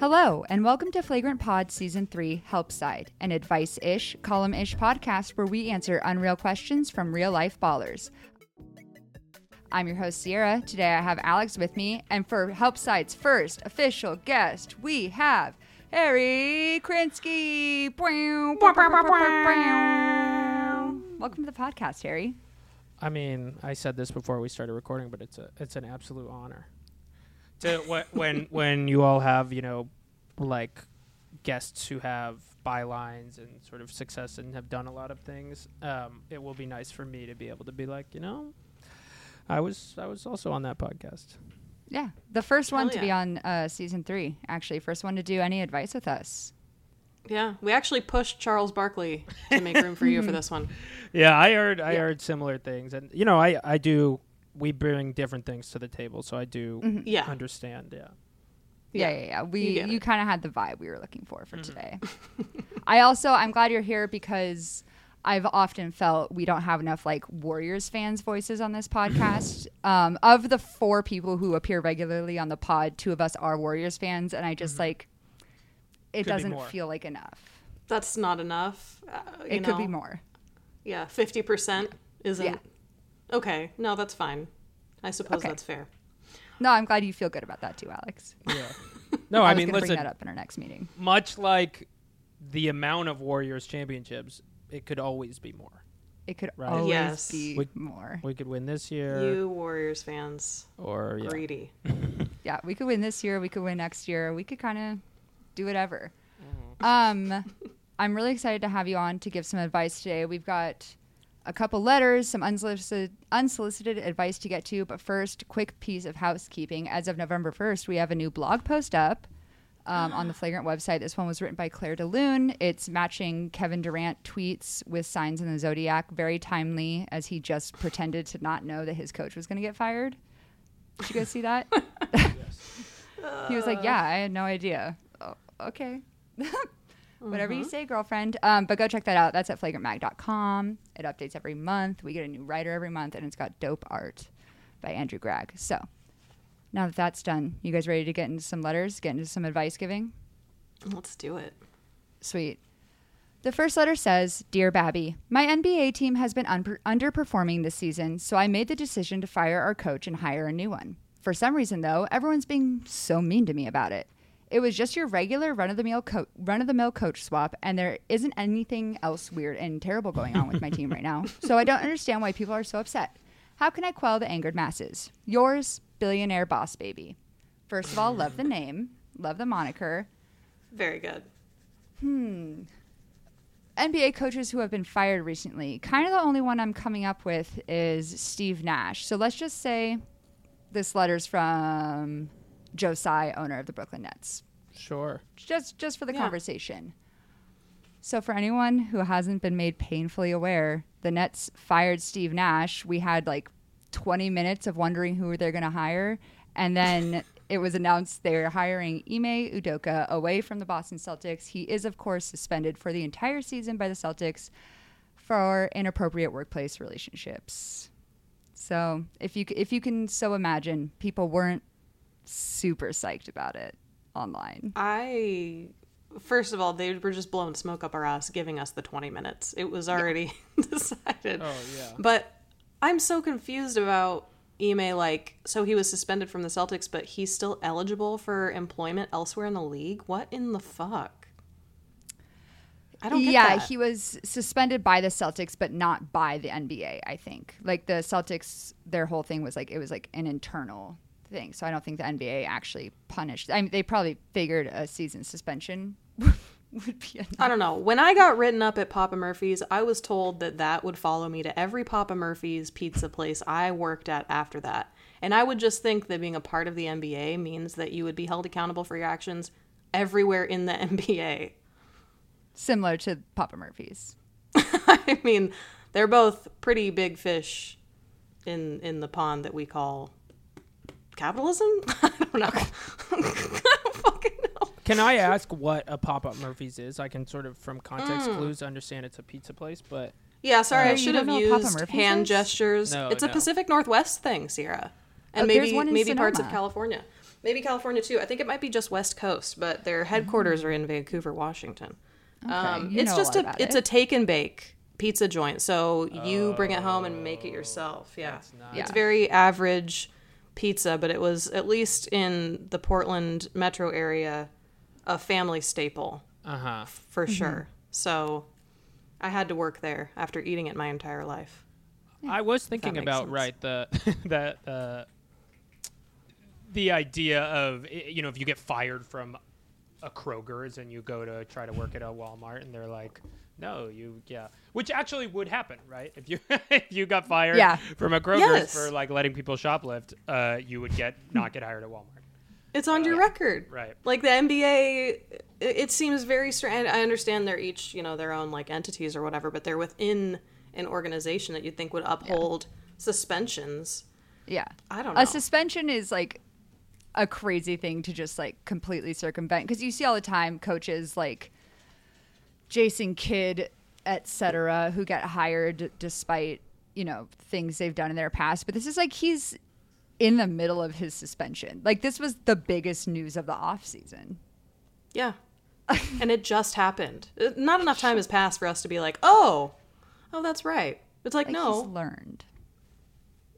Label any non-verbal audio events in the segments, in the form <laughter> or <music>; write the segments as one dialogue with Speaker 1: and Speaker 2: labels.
Speaker 1: Hello, and welcome to Flagrant Pod Season 3 Help Side, an advice ish, column ish podcast where we answer unreal questions from real life ballers. I'm your host, Sierra. Today I have Alex with me, and for Help Side's first official guest, we have Harry Krinsky. Welcome to the podcast, Harry.
Speaker 2: I mean, I said this before we started recording, but it's a it's an absolute honor to wh- when when you all have you know like guests who have bylines and sort of success and have done a lot of things. Um, it will be nice for me to be able to be like, you know, I was I was also on that podcast.
Speaker 1: Yeah, the first one
Speaker 3: Hell
Speaker 1: to be on uh, season three, actually. First one to do any advice with us.
Speaker 3: Yeah, we actually pushed Charles Barkley to make room for you for <laughs> this one.
Speaker 2: Yeah, I heard I
Speaker 3: Yeah.
Speaker 2: heard similar things, and you know, I I do. We bring different things to the table, so I do
Speaker 1: Mhm.
Speaker 3: Yeah.
Speaker 2: understand. Yeah.
Speaker 1: Yeah,
Speaker 3: Yeah,
Speaker 1: yeah, yeah. We
Speaker 3: get
Speaker 1: you, kind of had the vibe we were looking for for
Speaker 2: Mhm.
Speaker 1: today. <laughs> I also I'm glad you're here because I've often felt we don't have enough like Warriors fans voices on this podcast. <clears throat> um, of the four people who appear regularly on the pod, two of us are Warriors fans, and I just like it
Speaker 2: Could
Speaker 1: doesn't feel like enough.
Speaker 3: That's not enough. Uh, you
Speaker 1: It could be more.
Speaker 3: Yeah, fifty percent isn't.
Speaker 1: Yeah.
Speaker 3: Okay, no, that's fine. I suppose
Speaker 1: Okay.
Speaker 3: that's fair.
Speaker 1: No, I'm glad you feel good about that too, Alex.
Speaker 2: Yeah. <laughs> No, I,
Speaker 1: was
Speaker 2: mean,
Speaker 1: gonna
Speaker 2: listen.
Speaker 1: bring that up in our next meeting.
Speaker 2: much like the amount of Warriors championships, it could always be more.
Speaker 1: It could
Speaker 2: Right.
Speaker 1: always
Speaker 3: Yes.
Speaker 1: be
Speaker 2: We-
Speaker 1: more.
Speaker 2: We could win this year,
Speaker 3: You Warriors fans,
Speaker 2: or yeah.
Speaker 3: greedy. <laughs>
Speaker 1: yeah, we could win this year. We could win next year. We could kind of do whatever.
Speaker 2: Mm-hmm.
Speaker 1: Um, I'm really excited to have you on to give some advice today. We've got a couple letters, some unsolicited, unsolicited advice to get to. But first, quick piece of housekeeping. As of November 1st, we have a new blog post up um, on the Flagrant website. This one was written by Claire DeLune. It's matching Kevin Durant tweets with signs in the zodiac. Very timely, as he just pretended to not know that his coach was going to get fired. Did you guys see that? <laughs> <laughs> he was like, "Yeah, I had no idea." Oh, okay. <laughs> Whatever you say, girlfriend. Um, but go check that out. That's at flagrantmag.com. It updates every month. We get a new writer every month, and it's got dope art by Andrew Gregg. So now that that's done, you guys ready to get into some letters, get into some advice giving?
Speaker 3: Let's do it.
Speaker 1: Sweet. The first letter says Dear Babby, my NBA team has been un- underperforming this season, so I made the decision to fire our coach and hire a new one. For some reason, though, everyone's being so mean to me about it. It was just your regular run of the mill co- run of the mill coach swap, and there isn't anything else weird and terrible going on with my team right now. So I don't understand why people are so upset. How can I quell the angered masses? Yours, billionaire boss baby. First of all, love the name, love the moniker.
Speaker 3: Very good.
Speaker 1: Hmm. NBA coaches who have been fired recently, kind of the only one I'm coming up with is Steve Nash. So let's just say this letter's from Joe Tsai, owner of the Brooklyn Nets.
Speaker 2: Sure.
Speaker 1: Just just for the
Speaker 3: Yeah.
Speaker 1: conversation. So for anyone who hasn't been made painfully aware, the Nets fired Steve Nash. We had like 20 minutes of wondering who they're going to hire, and then <laughs> it was announced they're hiring Ime Udoka away from the Boston Celtics. He is of course suspended for the entire season by the Celtics for inappropriate workplace relationships. So, if you if you can so imagine, people weren't super psyched about it online.
Speaker 3: I first of all, they were just blowing smoke up our ass, giving us the twenty minutes. It was already <laughs> decided.
Speaker 2: Oh yeah.
Speaker 3: But I'm so confused about Ime. Like, so he was suspended from the Celtics, but he's still eligible for employment elsewhere in the league. What in the fuck? I don't get
Speaker 1: yeah,
Speaker 3: that.
Speaker 1: he was suspended by the Celtics, but not by the NBA. I think like the Celtics, their whole thing was like it was like an internal thing. So I don't think the NBA actually punished. I mean, they probably figured a season suspension <laughs> would be enough.
Speaker 3: I don't know. When I got written up at Papa Murphy's, I was told that that would follow me to every Papa Murphy's pizza place I worked at after that. And I would just think that being a part of the NBA means that you would be held accountable for your actions everywhere in the <laughs> NBA.
Speaker 1: Similar to Papa Murphy's. <laughs>
Speaker 3: I mean, they're both pretty big fish in in the pond that we call capitalism. <laughs> I don't know. <laughs> I don't fucking know.
Speaker 2: Can I ask what a Papa Murphy's is? I can sort of from context
Speaker 3: Mm.
Speaker 2: clues understand it's a pizza place, but
Speaker 3: Yeah, sorry,
Speaker 1: Oh,
Speaker 3: I
Speaker 1: you
Speaker 3: should
Speaker 1: don't
Speaker 3: have
Speaker 1: know what Papa
Speaker 3: used
Speaker 1: Murphy's
Speaker 3: hand
Speaker 1: is?
Speaker 3: gestures.
Speaker 2: No,
Speaker 3: it's a
Speaker 2: no.
Speaker 3: Pacific Northwest thing, Sierra, and
Speaker 1: Oh, there's
Speaker 3: maybe
Speaker 1: one in
Speaker 3: maybe parts of
Speaker 1: Sonoma.
Speaker 3: California. maybe California too. I think it might be just West Coast, but their headquarters are in Vancouver, Washington.
Speaker 1: Okay,
Speaker 3: Um,
Speaker 1: you
Speaker 3: it's
Speaker 1: know
Speaker 3: just
Speaker 1: lot
Speaker 3: a
Speaker 1: about
Speaker 3: it's
Speaker 1: it.
Speaker 3: a take and bake pizza joint. So you bring it home and make it yourself. Yeah,
Speaker 2: nice.
Speaker 3: it's
Speaker 1: Yeah.
Speaker 3: very average pizza, but it was at least in the Portland metro area a family staple
Speaker 2: Uh huh.
Speaker 3: for sure. So I had to work there after eating it my entire life.
Speaker 2: I was thinking about
Speaker 3: sense.
Speaker 2: right the <laughs> that uh, the idea of you know if you get fired from a Kroger's and you go to try to work at a Walmart and they're like, no, you yeah, which actually would happen, right? If you <laughs> if you got fired
Speaker 1: Yeah.
Speaker 2: from a Kroger's
Speaker 3: Yes.
Speaker 2: for like letting people shoplift, uh, you would get not get hired at Walmart,
Speaker 3: It's on your record.
Speaker 2: right?
Speaker 3: Like the NBA, it- it seems very strange. I understand they're each, you know, their own like entities or whatever, but they're within an organization that you'd think would uphold suspensions.
Speaker 1: Yeah.
Speaker 3: I don't know.
Speaker 1: A suspension is like a crazy thing to just like completely circumvent because you see all the time coaches like Jason Kidd, etc., who get hired despite you know things they've done in their past. But this is like he's in the middle of his suspension. Like this was the biggest news of the off season.
Speaker 3: yeah. <laughs> and it just happened. Uh, Not enough time has passed for us to be like, oh, oh, that's right. It's like,
Speaker 1: Like he's
Speaker 3: no,
Speaker 1: learned.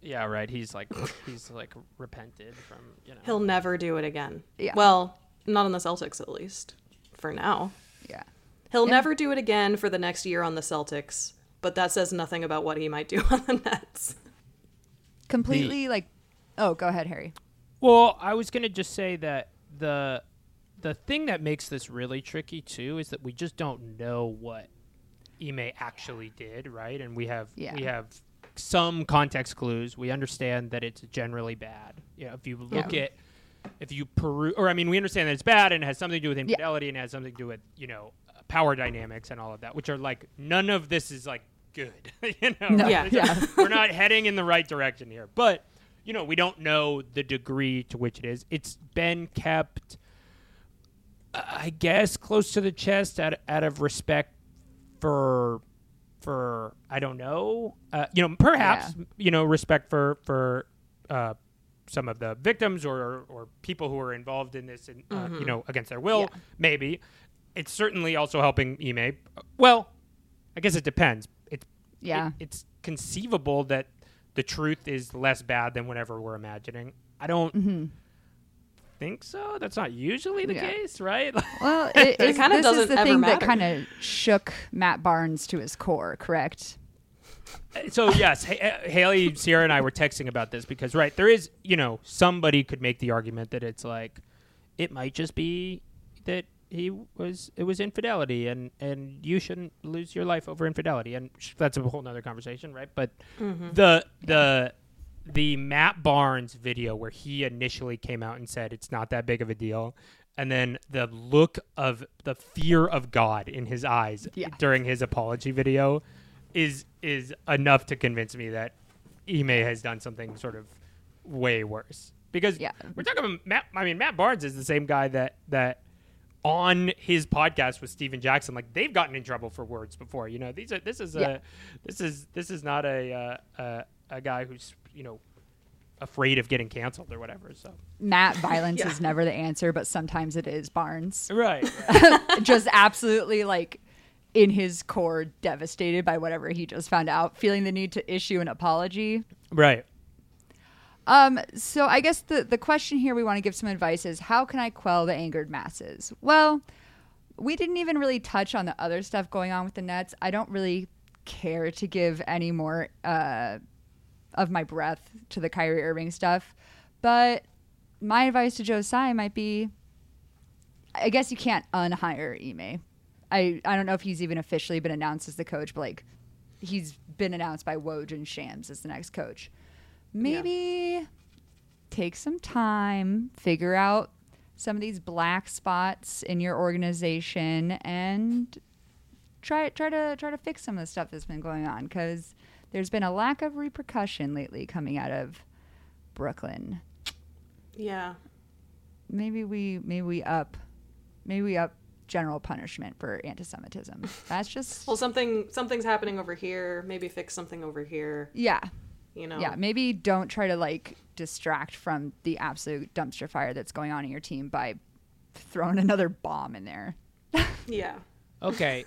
Speaker 2: Yeah, right. He's like <coughs> he's like repented from you know.
Speaker 3: he'll never do it again.
Speaker 1: Yeah.
Speaker 3: Well, not on the Celtics at least for now.
Speaker 1: Yeah.
Speaker 3: He'll
Speaker 1: Yeah.
Speaker 3: never do it again for the next year on the Celtics, but that says nothing about what he might do <laughs> on the Nets.
Speaker 1: Completely like. Oh, go ahead, Harry.
Speaker 2: Well, I was gonna just say that the the thing that makes this really tricky too is that we just don't know what Ime actually did, right? And we have
Speaker 1: Yeah.
Speaker 2: we have some context clues. We understand that it's generally bad. You know, if you look
Speaker 1: Yeah.
Speaker 2: at if you peruse, or I mean, we understand that it's bad and it has something to do with infidelity and it has something to do with you know power dynamics and all of that, which are like none of this is like good. <laughs> you know,
Speaker 1: No,
Speaker 2: right?
Speaker 3: Yeah.
Speaker 2: Like, we're not heading in the right direction here, but you know, we don't know the degree to which it is. It's been kept, I guess, close to the chest out out of respect for for I don't know, uh, you know, perhaps you know respect for for uh, some of the victims or or people who are involved in this, and uh, you know, against their will,
Speaker 1: Yeah.
Speaker 2: maybe. It's certainly also helping Ime. Well, I guess it depends. It's
Speaker 1: Yeah.
Speaker 2: it- it's conceivable that the truth is less bad than whatever we're imagining. I don't think so. That's not usually the
Speaker 1: Mm-hmm. Yeah.
Speaker 2: case, right? <laughs>
Speaker 1: Well, it,
Speaker 3: It
Speaker 1: is-
Speaker 3: kinda doesn't
Speaker 1: is the
Speaker 3: ever
Speaker 1: thing that kind of shook Matt Barnes to his core, correct?
Speaker 2: so yes, Ha- uh, Haley, Sierra, and I were texting about this because right there is, you know, somebody could make the argument that it's like it might just be that he was it was infidelity and and you shouldn't lose your life over infidelity and sh- that's a whole nother conversation right but mm-hmm. the the the Matt Barnes video where he initially came out and said it's not that big of a deal and then the look of the fear of God in his eyes
Speaker 1: Yeah.
Speaker 2: during his apology video is is enough to convince me that Ime has done something sort of way worse. Because
Speaker 1: Yeah.
Speaker 2: we're talking about Matt. I mean, Matt Barnes is the same guy that that on his podcast with Stephen Jackson, like they've gotten in trouble for words before. You know, these are this is
Speaker 1: Yeah.
Speaker 2: a this is this is not a uh, uh, a guy who's you know afraid of getting canceled or whatever. So
Speaker 1: Matt violence <laughs>
Speaker 3: Yeah.
Speaker 1: is never the answer, but sometimes it is Barnes.
Speaker 2: right, <laughs>
Speaker 1: just absolutely like in his core devastated by whatever he just found out, feeling the need to issue an apology.
Speaker 2: right.
Speaker 1: Um, so I guess the the question here we want to give some advice is how can I quell the angered masses? Well, we didn't even really touch on the other stuff going on with the Nets. I don't really care to give any more uh, of my breath to the Kyrie Irving stuff, but my advice to Joe Tsai might be I guess you can't unhire Ime. I, I don't know if he's even officially been announced as the coach, but like he's been announced by Woj and Shams as the next coach. Maybe take some time, figure out some of these black spots in your organization, and try try to try to fix some of the stuff that's been going on because there's been a lack of repercussion lately coming out of Brooklyn.
Speaker 3: Yeah.
Speaker 1: Maybe we maybe we up maybe we up general punishment for anti-Semitism. That's just
Speaker 3: Well, something something's happening over here. Maybe fix something over here.
Speaker 1: yeah
Speaker 3: You know.
Speaker 1: yeah maybe don't try to like distract from the absolute dumpster fire that's going on in your team by throwing <laughs> another bomb in there.
Speaker 3: Yeah. <laughs>
Speaker 2: Okay.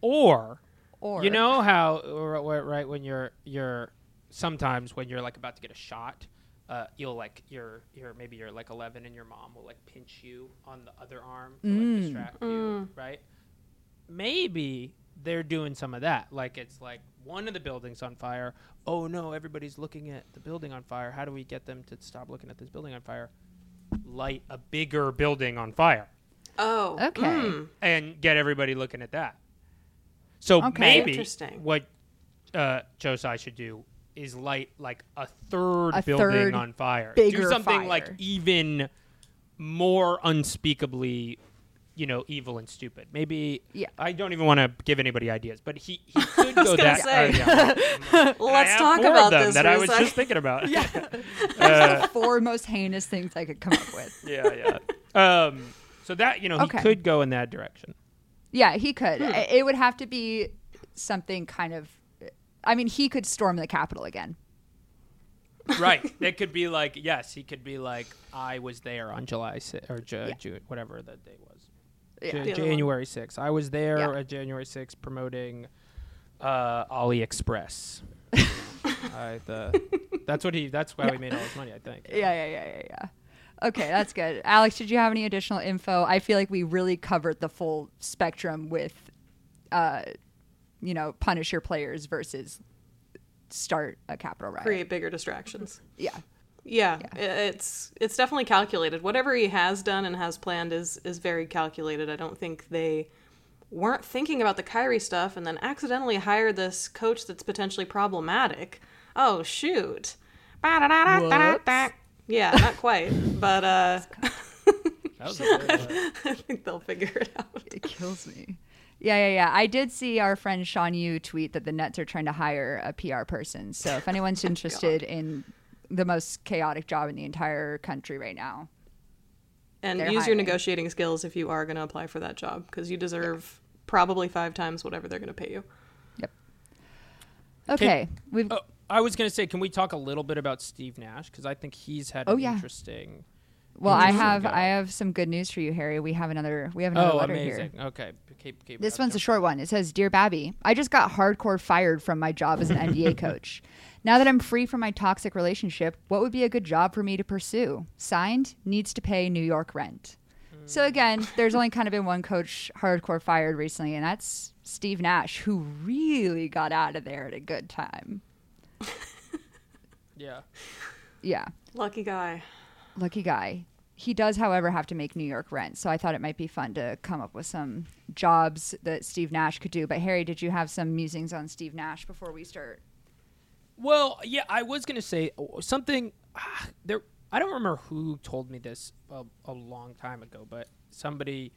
Speaker 2: or <laughs>
Speaker 1: Or
Speaker 2: you know how or- or- right when you're you're sometimes when you're like about to get a shot, uh, you'll like you're you're maybe you're like 11 and your mom will like pinch you on the other arm to
Speaker 1: Mm.
Speaker 2: like distract you, right? Maybe they're doing some of that. Like it's like one of the buildings on fire. Oh no, everybody's looking at the building on fire. How do we get them to stop looking at this building on fire? Light a bigger building on fire
Speaker 3: Oh.
Speaker 1: Okay.
Speaker 3: mm.
Speaker 2: and get everybody looking at that. So
Speaker 1: Okay.
Speaker 2: maybe what uh, Joe Tsai should do is light like a third
Speaker 1: A
Speaker 2: building
Speaker 1: third
Speaker 2: on fire. do something like even more unspeakably, you know, evil and stupid.Maybe
Speaker 1: Yeah.
Speaker 2: I don't even want to give anybody ideas, but he, he <laughs> could go that.
Speaker 3: say.
Speaker 2: uh, <laughs> yeah.
Speaker 3: Let's talk about
Speaker 2: them
Speaker 3: this
Speaker 2: that I was
Speaker 3: second.
Speaker 2: just thinking about.
Speaker 1: Yeah. <laughs>
Speaker 2: Uh,
Speaker 1: the four most heinous things I could come up with.
Speaker 2: yeah, yeah. Um, so that you know,
Speaker 1: Okay.
Speaker 2: he could go in that direction.
Speaker 1: Yeah, he could.
Speaker 3: Hmm.
Speaker 1: It would have to be something kind of. I mean, he could storm the Capitol again.
Speaker 2: right. It could be like yes, he could be like I was there on July si- or Ju-
Speaker 1: Yeah.
Speaker 2: June, whatever the date was.
Speaker 1: Yeah.
Speaker 2: Ju-
Speaker 3: The other one.
Speaker 2: January 6th. I was there
Speaker 1: Yeah.
Speaker 2: at January 6th promoting uh, AliExpress. <laughs> I, the, that's what he. That's why we made all his money. I think.
Speaker 1: Yeah, yeah, yeah, yeah, yeah. Okay, that's good. Alex, did you have any additional info? I feel like we really covered the full spectrum with, uh, you know, punish your players versus start a capital riot.
Speaker 3: Create bigger distractions.
Speaker 1: Yeah.
Speaker 3: Yeah,
Speaker 1: Yeah.
Speaker 3: it's it's definitely calculated. Whatever he has done and has planned is is very calculated. I don't think they weren't thinking about the Kyrie stuff and then accidentally hired this coach that's potentially problematic. Oh shoot. Yeah, not quite, but uh, <laughs>
Speaker 2: That was a good, uh,
Speaker 3: I think they'll figure it out.
Speaker 1: It kills me. Yeah, yeah, yeah. I did see our friend Sean Yu tweet that the Nets are trying to hire a PR person. So if anyone's <laughs> interested in the most chaotic job in the entire country right now,
Speaker 3: And
Speaker 1: They're
Speaker 3: use your negotiating skills if you are going to apply for that job because you deserve probably five times whatever they're going to pay you. Yep.
Speaker 1: Okay, we've
Speaker 2: oh, I was gonna say, can we talk a little bit about Steve Nash because I think he's had
Speaker 1: Oh,
Speaker 2: an
Speaker 1: yeah.
Speaker 2: interesting.
Speaker 1: well, I have
Speaker 2: go.
Speaker 1: I have some good news for you, Harry. We have another we have another
Speaker 2: Oh,
Speaker 1: letter
Speaker 2: amazing.
Speaker 1: here.
Speaker 2: Okay, keep, keep
Speaker 1: This one's a short one. It says, "Dear Babby, I just got hardcore fired from my job as an NBA <laughs> coach. Now that I'm free from my toxic relationship, what would be a good job for me to pursue? Signed, needs to pay New York rent." So hmm. again, there's only kind of been one <laughs> coach hardcore fired recently, and that's Steve Nash, who really got out of there at a good time.
Speaker 2: Yeah.
Speaker 1: Yeah,
Speaker 3: Lucky guy.
Speaker 1: lucky guy. He does, however, have to make New York rent. So I thought it might be fun to come up with some jobs that Steve Nash could do. But Harry, did you have some musings on Steve Nash before we start?
Speaker 2: Well, yeah, I was gonna say uh, something. ah, there, I don't remember who told me this a, a long time ago, but somebody.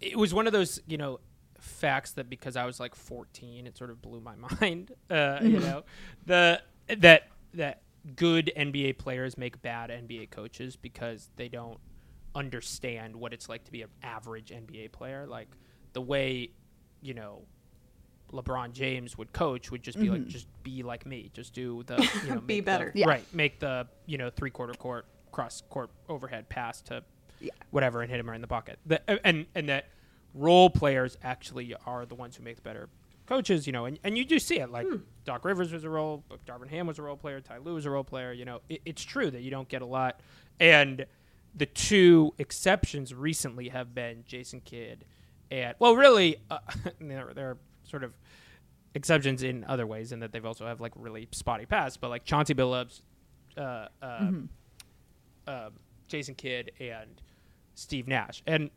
Speaker 2: It was one of those, you know, facts that because I was like 14, it sort of blew my <laughs> mind. Uh, You know, the that that good NBA players make bad NBA coaches because they don't understand what it's like to be an average NBA player. Like the way, you know, LeBron James would coach would just be like, just be like me, just do the, <laughs> you know,
Speaker 3: Be
Speaker 2: make the-
Speaker 3: better.
Speaker 1: Yeah.
Speaker 2: right? Make the you know three quarter court cross court overhead pass to
Speaker 1: Yeah.
Speaker 2: whatever and hit him right in the bucket. The, and and that role players actually are the ones who make the better coaches. You know, and, and you do see it. Like Doc Rivers was a role, Darvin Ham was a role player, Ty Lue was a role player. You know, it, it's true that you don't get a lot. And the two exceptions recently have been Jason Kidd and well, really, uh, <laughs> they're, they're sort of exceptions in other ways in that they've also have like really spotty pass, but like Chauncey Billups, uh, uh, um, Jason Kidd, and Steve Nash, and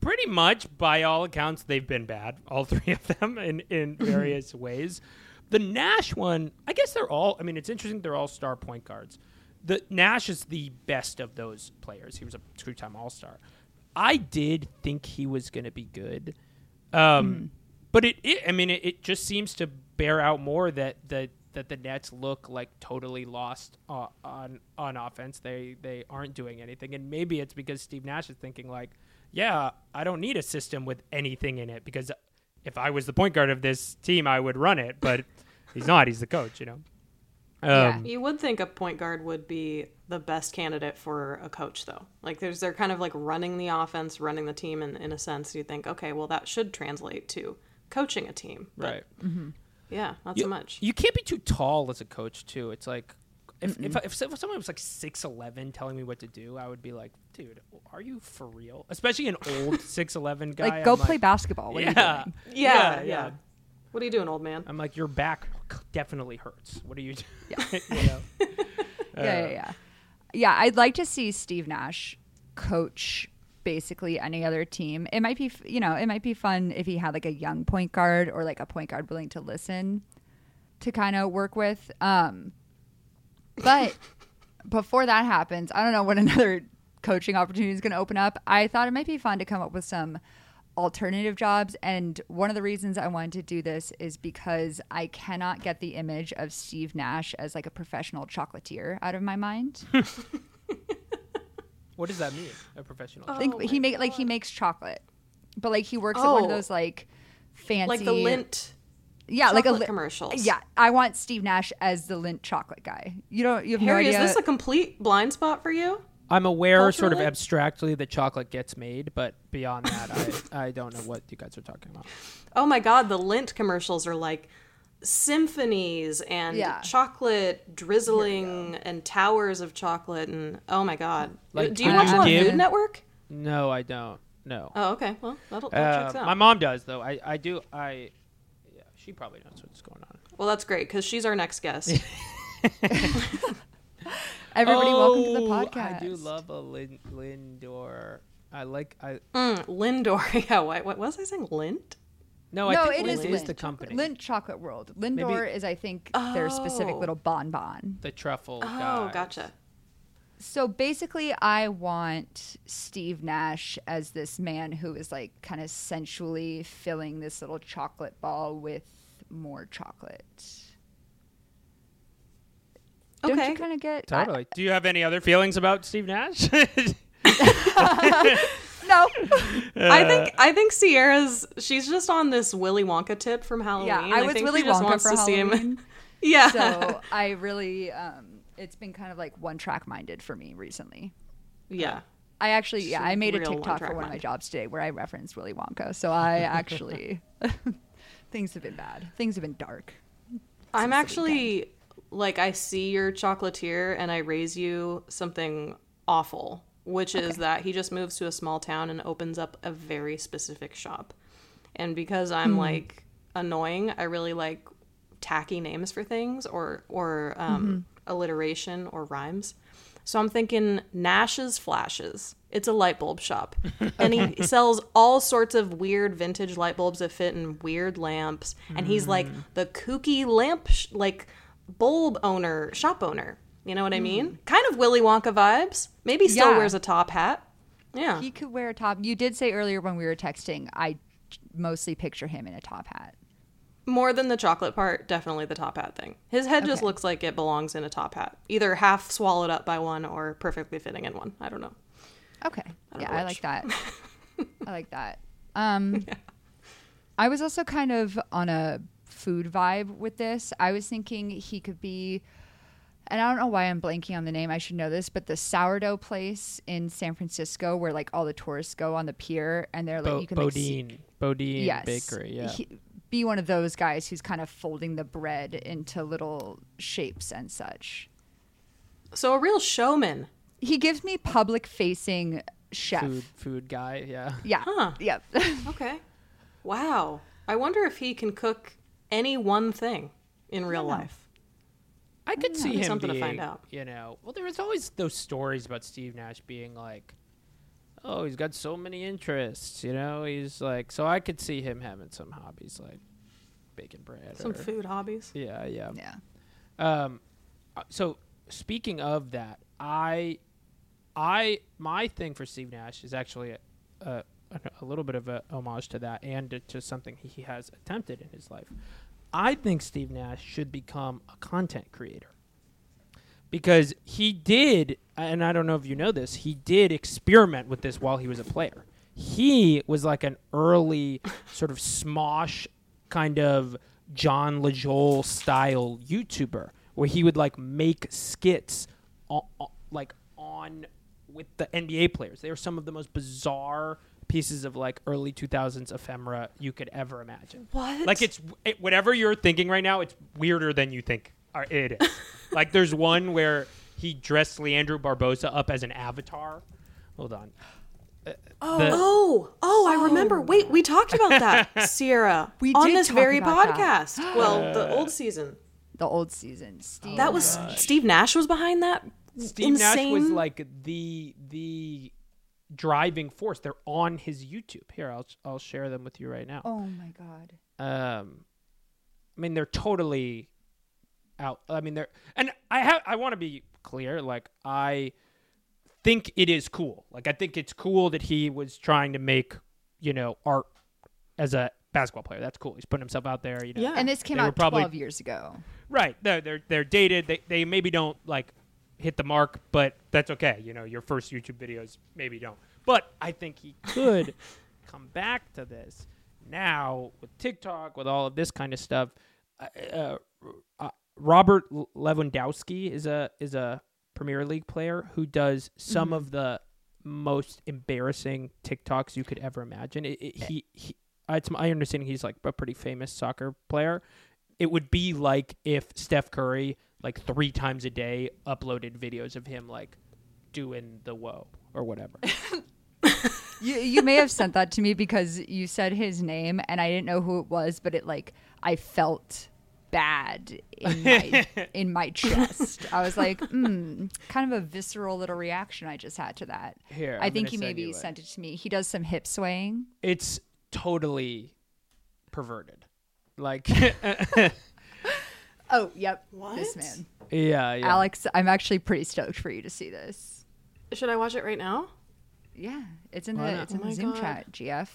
Speaker 2: pretty much by all accounts they've been bad, all <laughs> three of them in in <laughs> various ways. The Nash one, I guess they're all. I mean, it's interesting. They're all star point guards. The Nash is the best of those players. He was a two-time All Star. I did think he was going to be good, um, but it, it. I mean, it, it just seems to bear out more that the that the Nets look like totally lost uh, on on offense. They they aren't doing anything, and maybe it's because Steve Nash is thinking like, yeah, I don't need a system with anything in it because if I was the point guard of this team, I would run it. But <laughs> he's not. He's the coach, you know.
Speaker 1: Yeah.
Speaker 2: Um,
Speaker 3: You would think a point guard would be the best candidate for a coach, though. Like, there's they're kind of like running the offense, running the team, in in a sense. You think, okay, well, that should translate to coaching a team. But,
Speaker 2: right. Mm-hmm.
Speaker 3: Yeah, not
Speaker 2: you,
Speaker 3: so much.
Speaker 2: You can't be too tall as a coach too. It's like if if, if, if someone was like six eleven telling me what to do, I would be like, dude, are you for real? Especially an old <laughs> six eleven guy.
Speaker 1: like, go
Speaker 2: I'm
Speaker 1: play
Speaker 2: like,
Speaker 1: basketball. What are you
Speaker 2: Yeah,
Speaker 1: doing? <laughs>
Speaker 3: yeah, yeah, What are you doing, old man?
Speaker 2: I'm like, your back definitely hurts. What are you doing?
Speaker 1: Yeah. <laughs>
Speaker 2: you know?
Speaker 1: yeah, yeah, yeah. Yeah, I'd like to see Steve Nash coach basically any other team. It might be, you know, it might be fun if he had like a young point guard or like a point guard willing to listen to kind of work with. Um, but before that happens, I don't know when <laughs> another coaching opportunity is going to open up. I thought it might be fun to come up with some alternative jobs. And one of the reasons I wanted to do this is because I cannot get the image of Steve Nash as like a professional chocolatier out of my mind. <laughs>
Speaker 2: What does that mean? A professional.
Speaker 3: Oh.
Speaker 1: I think he make like he makes chocolate, but like he works at one of
Speaker 3: Oh.
Speaker 1: those like fancy,
Speaker 3: Like the Lindt.
Speaker 1: yeah, like a
Speaker 3: chocolate
Speaker 1: li-
Speaker 3: commercials.
Speaker 1: Yeah, I want Steve Nash as the Lindt chocolate guy. You don't, you have
Speaker 3: Harry,
Speaker 1: no
Speaker 3: is this a complete blind spot for you?
Speaker 2: I'm aware, sort of abstractly, that chocolate gets made, but beyond that, I I don't know what you guys are talking about. <laughs>
Speaker 3: Oh my god, the Lindt commercials are like symphonies and
Speaker 1: Yeah.
Speaker 3: chocolate drizzling and towers of chocolate and oh my god.
Speaker 2: Like,
Speaker 3: Do you watch
Speaker 1: you
Speaker 3: a lot of
Speaker 1: do-
Speaker 3: Food Network?
Speaker 2: No, I don't. No.
Speaker 3: Oh, okay. Well, that'll, that
Speaker 2: Uh,
Speaker 3: checks out.
Speaker 2: my mom does though. I I do. I yeah, she probably knows what's going on.
Speaker 3: well, that's great because she's our next guest. <laughs>
Speaker 1: Everybody, welcome to the
Speaker 2: Oh,
Speaker 1: podcast.
Speaker 2: I do love a Lin- Lindor. I like. I
Speaker 3: mm, Lindor. <laughs> Yeah. What, what was I saying? Lindt.
Speaker 2: No. I think
Speaker 1: it
Speaker 2: Lind
Speaker 1: is
Speaker 2: is
Speaker 1: Lindt.
Speaker 2: the company.
Speaker 1: Lindt Chocolate World. Lindor is, I think, their specific
Speaker 3: Oh.
Speaker 1: little bonbon.
Speaker 2: the truffle.
Speaker 3: Oh,
Speaker 2: guys.
Speaker 3: gotcha.
Speaker 1: So basically, I want Steve Nash as this man who is like kind of sensually filling this little chocolate ball with more chocolate.
Speaker 3: Okay.
Speaker 1: Don't you kind of get I-
Speaker 2: Totally. do you have any other feelings about Steve Nash? <laughs> <laughs> <laughs>
Speaker 1: no. <laughs>
Speaker 3: I think I think Sierra's she's just on this Willy Wonka tip from Halloween.
Speaker 1: yeah, I was
Speaker 3: think
Speaker 1: Willy
Speaker 3: she just
Speaker 1: Wonka
Speaker 3: wants
Speaker 1: for
Speaker 3: to see him.
Speaker 1: Halloween. <laughs>
Speaker 3: Yeah.
Speaker 1: so I really, um, it's been kind of like one track minded for me recently.
Speaker 3: yeah.
Speaker 1: I actually, yeah, I made a TikTok for
Speaker 3: one-track
Speaker 1: of my jobs today where I referenced Willy Wonka. So I <laughs> actually, things have been bad. Things have been dark.
Speaker 3: I'm actually like I see your chocolatier and I raise you something awful, which is that he just moves to a small town and opens up a very specific shop. And because I'm hmm. like annoying, I really like tacky names for things or or um, mm-hmm. alliteration or rhymes. So I'm thinking Nash's Flashes. It's a light bulb shop. <laughs> And he sells all sorts of weird vintage light bulbs that fit in weird lamps. And he's like mm. the kooky lamp, sh- like bulb owner, shop owner. You know what I mean? Kind of Willy Wonka vibes. Maybe still
Speaker 1: Yeah.
Speaker 3: wears a top hat. Yeah.
Speaker 1: He could wear a top. You did say earlier when we were texting, I mostly picture him in a top hat.
Speaker 3: More than the chocolate part, definitely the top hat thing. His head just looks like it belongs in a top hat, either half swallowed up by one or perfectly fitting in one. I don't know.
Speaker 1: Okay.
Speaker 3: don't
Speaker 1: yeah,
Speaker 3: know
Speaker 1: I like that. <laughs> I like that. Um, I was also kind of on a food vibe with this. I was thinking he could be, and I don't know why I'm blanking on the name. I should know this, but the sourdough place in San Francisco where like all the tourists go on the pier and they're like
Speaker 2: Bo-
Speaker 1: you can like, see-
Speaker 2: Boudin. Boudin
Speaker 1: yes,
Speaker 2: Bakery. Yeah.
Speaker 1: he- be one of those guys who's kind of folding the bread into little shapes and such.
Speaker 3: So a real showman.
Speaker 1: He gives me public facing chef.
Speaker 2: food food guy. Yeah.
Speaker 1: Yeah.
Speaker 3: Huh.
Speaker 1: Yep. <laughs>
Speaker 3: Okay. Wow. I wonder if he can cook any one thing in real life.
Speaker 2: I could see him
Speaker 3: Something to
Speaker 2: being,
Speaker 3: find out.
Speaker 2: you know, well, there was always those stories about Steve Nash being like, oh, he's got so many interests, you know. He's like, so I could see him having some hobbies like baking bread.
Speaker 3: Some
Speaker 2: or,
Speaker 3: food hobbies.
Speaker 2: Yeah, yeah.
Speaker 1: yeah.
Speaker 2: Um, uh, so speaking of that, I, I, my thing for Steve Nash is actually a, a, a little bit of a homage to that and to, to something he has attempted in his life. I think Steve Nash should become a content creator because he did, and I don't know if you know this, he did experiment with this while he was a player. He was like an early <laughs> sort of smosh kind of Jon Lajoie style YouTuber where he would like make skits on, like on with the NBA players. They were some of the most bizarre pieces of like early 2000s ephemera you could ever imagine.
Speaker 3: What?
Speaker 2: Like it's it, whatever you're thinking right now, it's weirder than you think uh, it is. <laughs> like there's one where he dressed Leandro Barbosa up as an avatar. Hold on.
Speaker 3: Oh,
Speaker 2: The-
Speaker 3: oh, oh! I remember. Wait, we talked about that, <laughs> Sierra,
Speaker 1: We
Speaker 3: on this
Speaker 1: talk
Speaker 3: very
Speaker 1: about that.
Speaker 3: podcast. <gasps> well, the old season.
Speaker 1: The old season. Steve.
Speaker 3: That was Steve Nash was behind that.
Speaker 2: Steve Nash was like the the driving force. They're on his YouTube. Here, I'll I'll share them with you right now.
Speaker 1: Oh my god.
Speaker 2: Um, I mean, they're totally out. I mean, they're and I have I want to be clear. Like I think it is cool. Like I think it's cool that he was trying to make you know art as a basketball player. That's cool. He's putting himself out there. You know.
Speaker 3: Yeah.
Speaker 1: And this came
Speaker 2: They
Speaker 1: out
Speaker 2: probably-
Speaker 1: 12 years ago.
Speaker 2: Right. They're they're, they're dated. They they maybe don't like hit the mark, but that's okay. You know, your first YouTube videos maybe don't. But I think he could <laughs> come back to this now with TikTok, with all of this kind of stuff. Uh, uh, uh, Robert Lewandowski is a is a Premier League player who does some of the most embarrassing TikToks you could ever imagine. It, it, he, he, it's my understanding he's like a pretty famous soccer player. It would be like if Steph Curry like three times a day uploaded videos of him like doing the whoa or whatever. <laughs>
Speaker 1: You, you may have sent that to me because you said his name and I didn't know who it was, but it like I felt bad in my <laughs> in my chest. I was like, hmm, kind of a visceral little reaction I just had to that.
Speaker 2: Here,
Speaker 1: I
Speaker 2: I'm
Speaker 1: think he maybe sent it to me. He does some hip swaying.
Speaker 2: it's totally perverted. Like <laughs>
Speaker 1: Oh, yep. This man.
Speaker 2: yeah, yeah.
Speaker 1: Alex, I'm actually pretty stoked for you to see this.
Speaker 3: Should I watch it right now?
Speaker 1: Yeah, it's in
Speaker 2: Why
Speaker 1: the it's in
Speaker 3: Oh
Speaker 1: the Zoom
Speaker 3: God.
Speaker 1: chat, GF.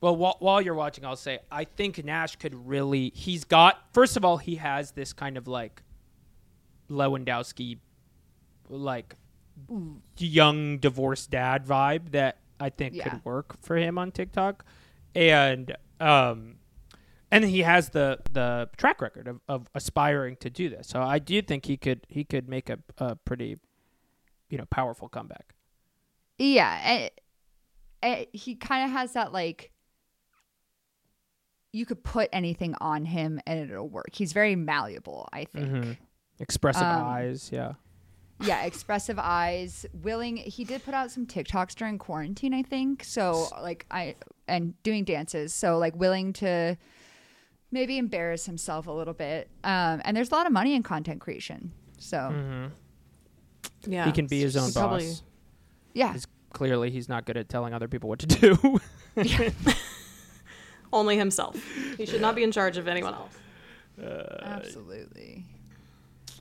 Speaker 2: Well, while, while you're watching, I'll say I think Nash could really. He's got first of all, he has this kind of like Lewandowski, like young divorced dad vibe that I think
Speaker 1: Yeah.
Speaker 2: could work for him on TikTok, and um, and he has the the track record of, of aspiring to do this. So I do think he could he could make a, a pretty, you know, powerful comeback.
Speaker 1: Yeah, and, and he kind of has that like you could put anything on him and it'll work. He's very malleable, I think.
Speaker 2: Mhm. Expressive
Speaker 1: Um,
Speaker 2: eyes, yeah.
Speaker 1: Yeah, expressive eyes, willing. He did put out some TikToks during quarantine, I think. So like I and doing dances, so like willing to maybe embarrass himself a little bit. Um, and there's a lot of money in content creation. So
Speaker 2: Mm-hmm.
Speaker 3: Yeah,
Speaker 2: he can be his own boss.
Speaker 3: probably-
Speaker 1: yeah,
Speaker 2: He's clearly he's not good at telling other people what to do. <laughs>
Speaker 3: Only himself. He should not be in charge of anyone else.
Speaker 1: Absolutely.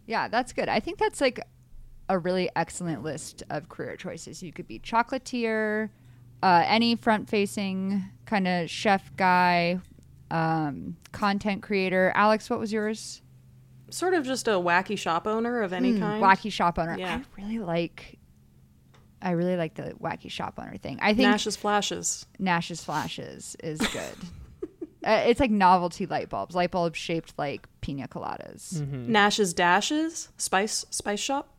Speaker 1: Yeah, that's good. I think that's like a really excellent list of career choices. You could be chocolatier, uh, any front facing kind of chef guy, um, content creator. Alex, what was yours?
Speaker 3: Sort of just a wacky shop owner of any
Speaker 1: Hmm,
Speaker 3: kind.
Speaker 1: Wacky shop owner.
Speaker 3: Yeah.
Speaker 1: I really like. I really like the wacky shop owner thing. I think
Speaker 3: Nash's flashes.
Speaker 1: Nash's flashes is <laughs> good. uh, it's like novelty light bulbs, light bulbs shaped like pina coladas.
Speaker 2: Mm-hmm.
Speaker 3: Nash's dashes. Spice spice shop.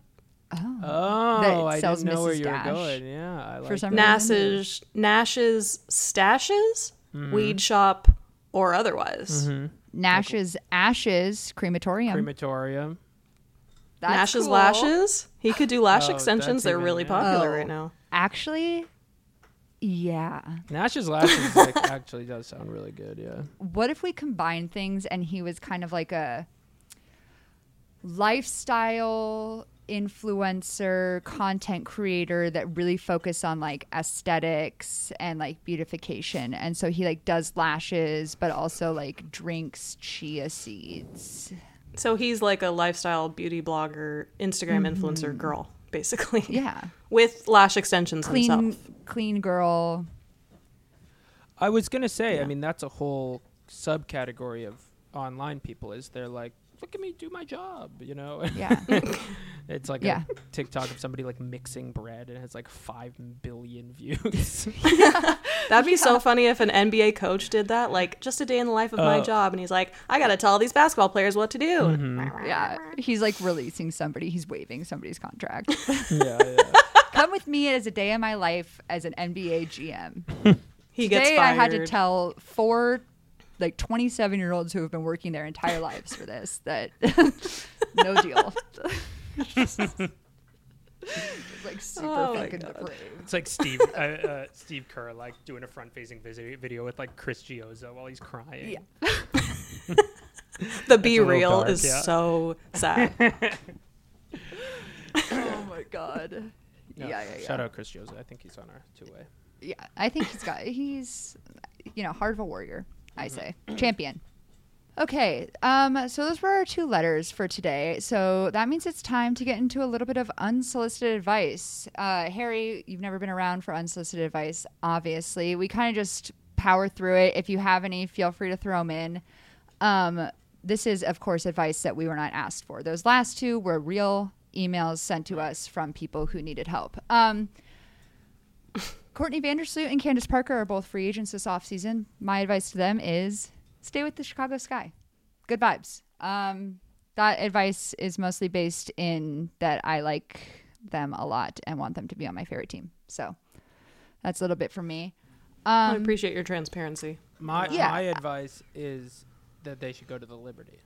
Speaker 1: Oh,
Speaker 2: Oh,
Speaker 1: That
Speaker 2: I
Speaker 1: sells
Speaker 2: didn't know where you
Speaker 1: Dash.
Speaker 2: were going. Yeah, I like
Speaker 1: For some
Speaker 2: that.
Speaker 3: Nash's Nash's stashes.
Speaker 2: Mm-hmm.
Speaker 3: Weed shop or otherwise. Mm-hmm.
Speaker 1: Nash's ashes crematorium.
Speaker 2: crematorium.
Speaker 1: That's
Speaker 3: Nash's
Speaker 1: cool.
Speaker 3: lashes. He could do lash
Speaker 2: Oh,
Speaker 3: extensions. They're really
Speaker 2: yeah.
Speaker 3: popular
Speaker 1: Oh.
Speaker 3: right now.
Speaker 1: Actually, yeah.
Speaker 2: Nash's lashes like, <laughs> actually does sound really good. Yeah.
Speaker 1: What if we combine things and he was kind of like a lifestyle influencer content creator that really focused on like aesthetics and like beautification and so he like does lashes but also like drinks chia seeds
Speaker 3: So he's like a lifestyle beauty blogger, Instagram influencer girl, basically.
Speaker 1: Mm-hmm. yeah <laughs>
Speaker 3: With lash extensions
Speaker 1: clean
Speaker 3: himself.
Speaker 1: clean girl
Speaker 2: I was gonna say. I mean, that's a whole subcategory of online people. Is they're like look at me do my job, you know.
Speaker 1: Yeah. <laughs>
Speaker 2: it's like
Speaker 1: Yeah.
Speaker 2: a TikTok of somebody like mixing bread and it has like five billion views. <laughs> <laughs>
Speaker 3: That'd be so funny if an NBA coach did that, like just a day in the life of my
Speaker 2: Oh.
Speaker 3: job, and he's like, "I gotta tell these basketball players what to do."
Speaker 2: Mm-hmm.
Speaker 1: yeah. He's like releasing somebody. He's waiving somebody's contract.
Speaker 2: yeah, yeah.
Speaker 1: Come with me as a day in my life as an NBA GM.
Speaker 3: He gets fired.
Speaker 1: Today I had to tell four like 27 year olds who have been working their entire lives for this that <laughs> no deal. <laughs> like super
Speaker 3: Oh my
Speaker 1: fucking
Speaker 3: God.
Speaker 1: depraved.
Speaker 2: It's like Steve <laughs> uh, uh, Steve Kerr like doing a front facing video with like Chris Chiozza while he's crying.
Speaker 1: Yeah.
Speaker 3: the be real
Speaker 2: dark,
Speaker 3: is
Speaker 2: yeah.
Speaker 3: so sad.
Speaker 1: Oh my god.
Speaker 2: No,
Speaker 1: Yeah, yeah, yeah.
Speaker 2: Shout out Chris Chiozza. I think he's on our two way.
Speaker 1: Yeah, I think he's got he's you know heart of a warrior. I say champion. Okay, um, so those were our two letters for today. So that means it's time to get into a little bit of unsolicited advice. Uh, Harry, you've never been around for unsolicited advice, obviously. We kind of just power through it. If you have any, feel free to throw them in. Um, this is, of course, advice that we were not asked for. Those last two were real emails sent to us from people who needed help. Um, Courtney Vandersloot and Candace Parker are both free agents this offseason. My advice to them is stay with the Chicago Sky. Good vibes. Um, that advice is mostly based in that I like them a lot and want them to be on my favorite team. So that's a little bit from me.
Speaker 3: I
Speaker 1: Um,
Speaker 3: appreciate your transparency.
Speaker 2: My
Speaker 1: Yeah.
Speaker 2: my advice is that they should go to the Liberty.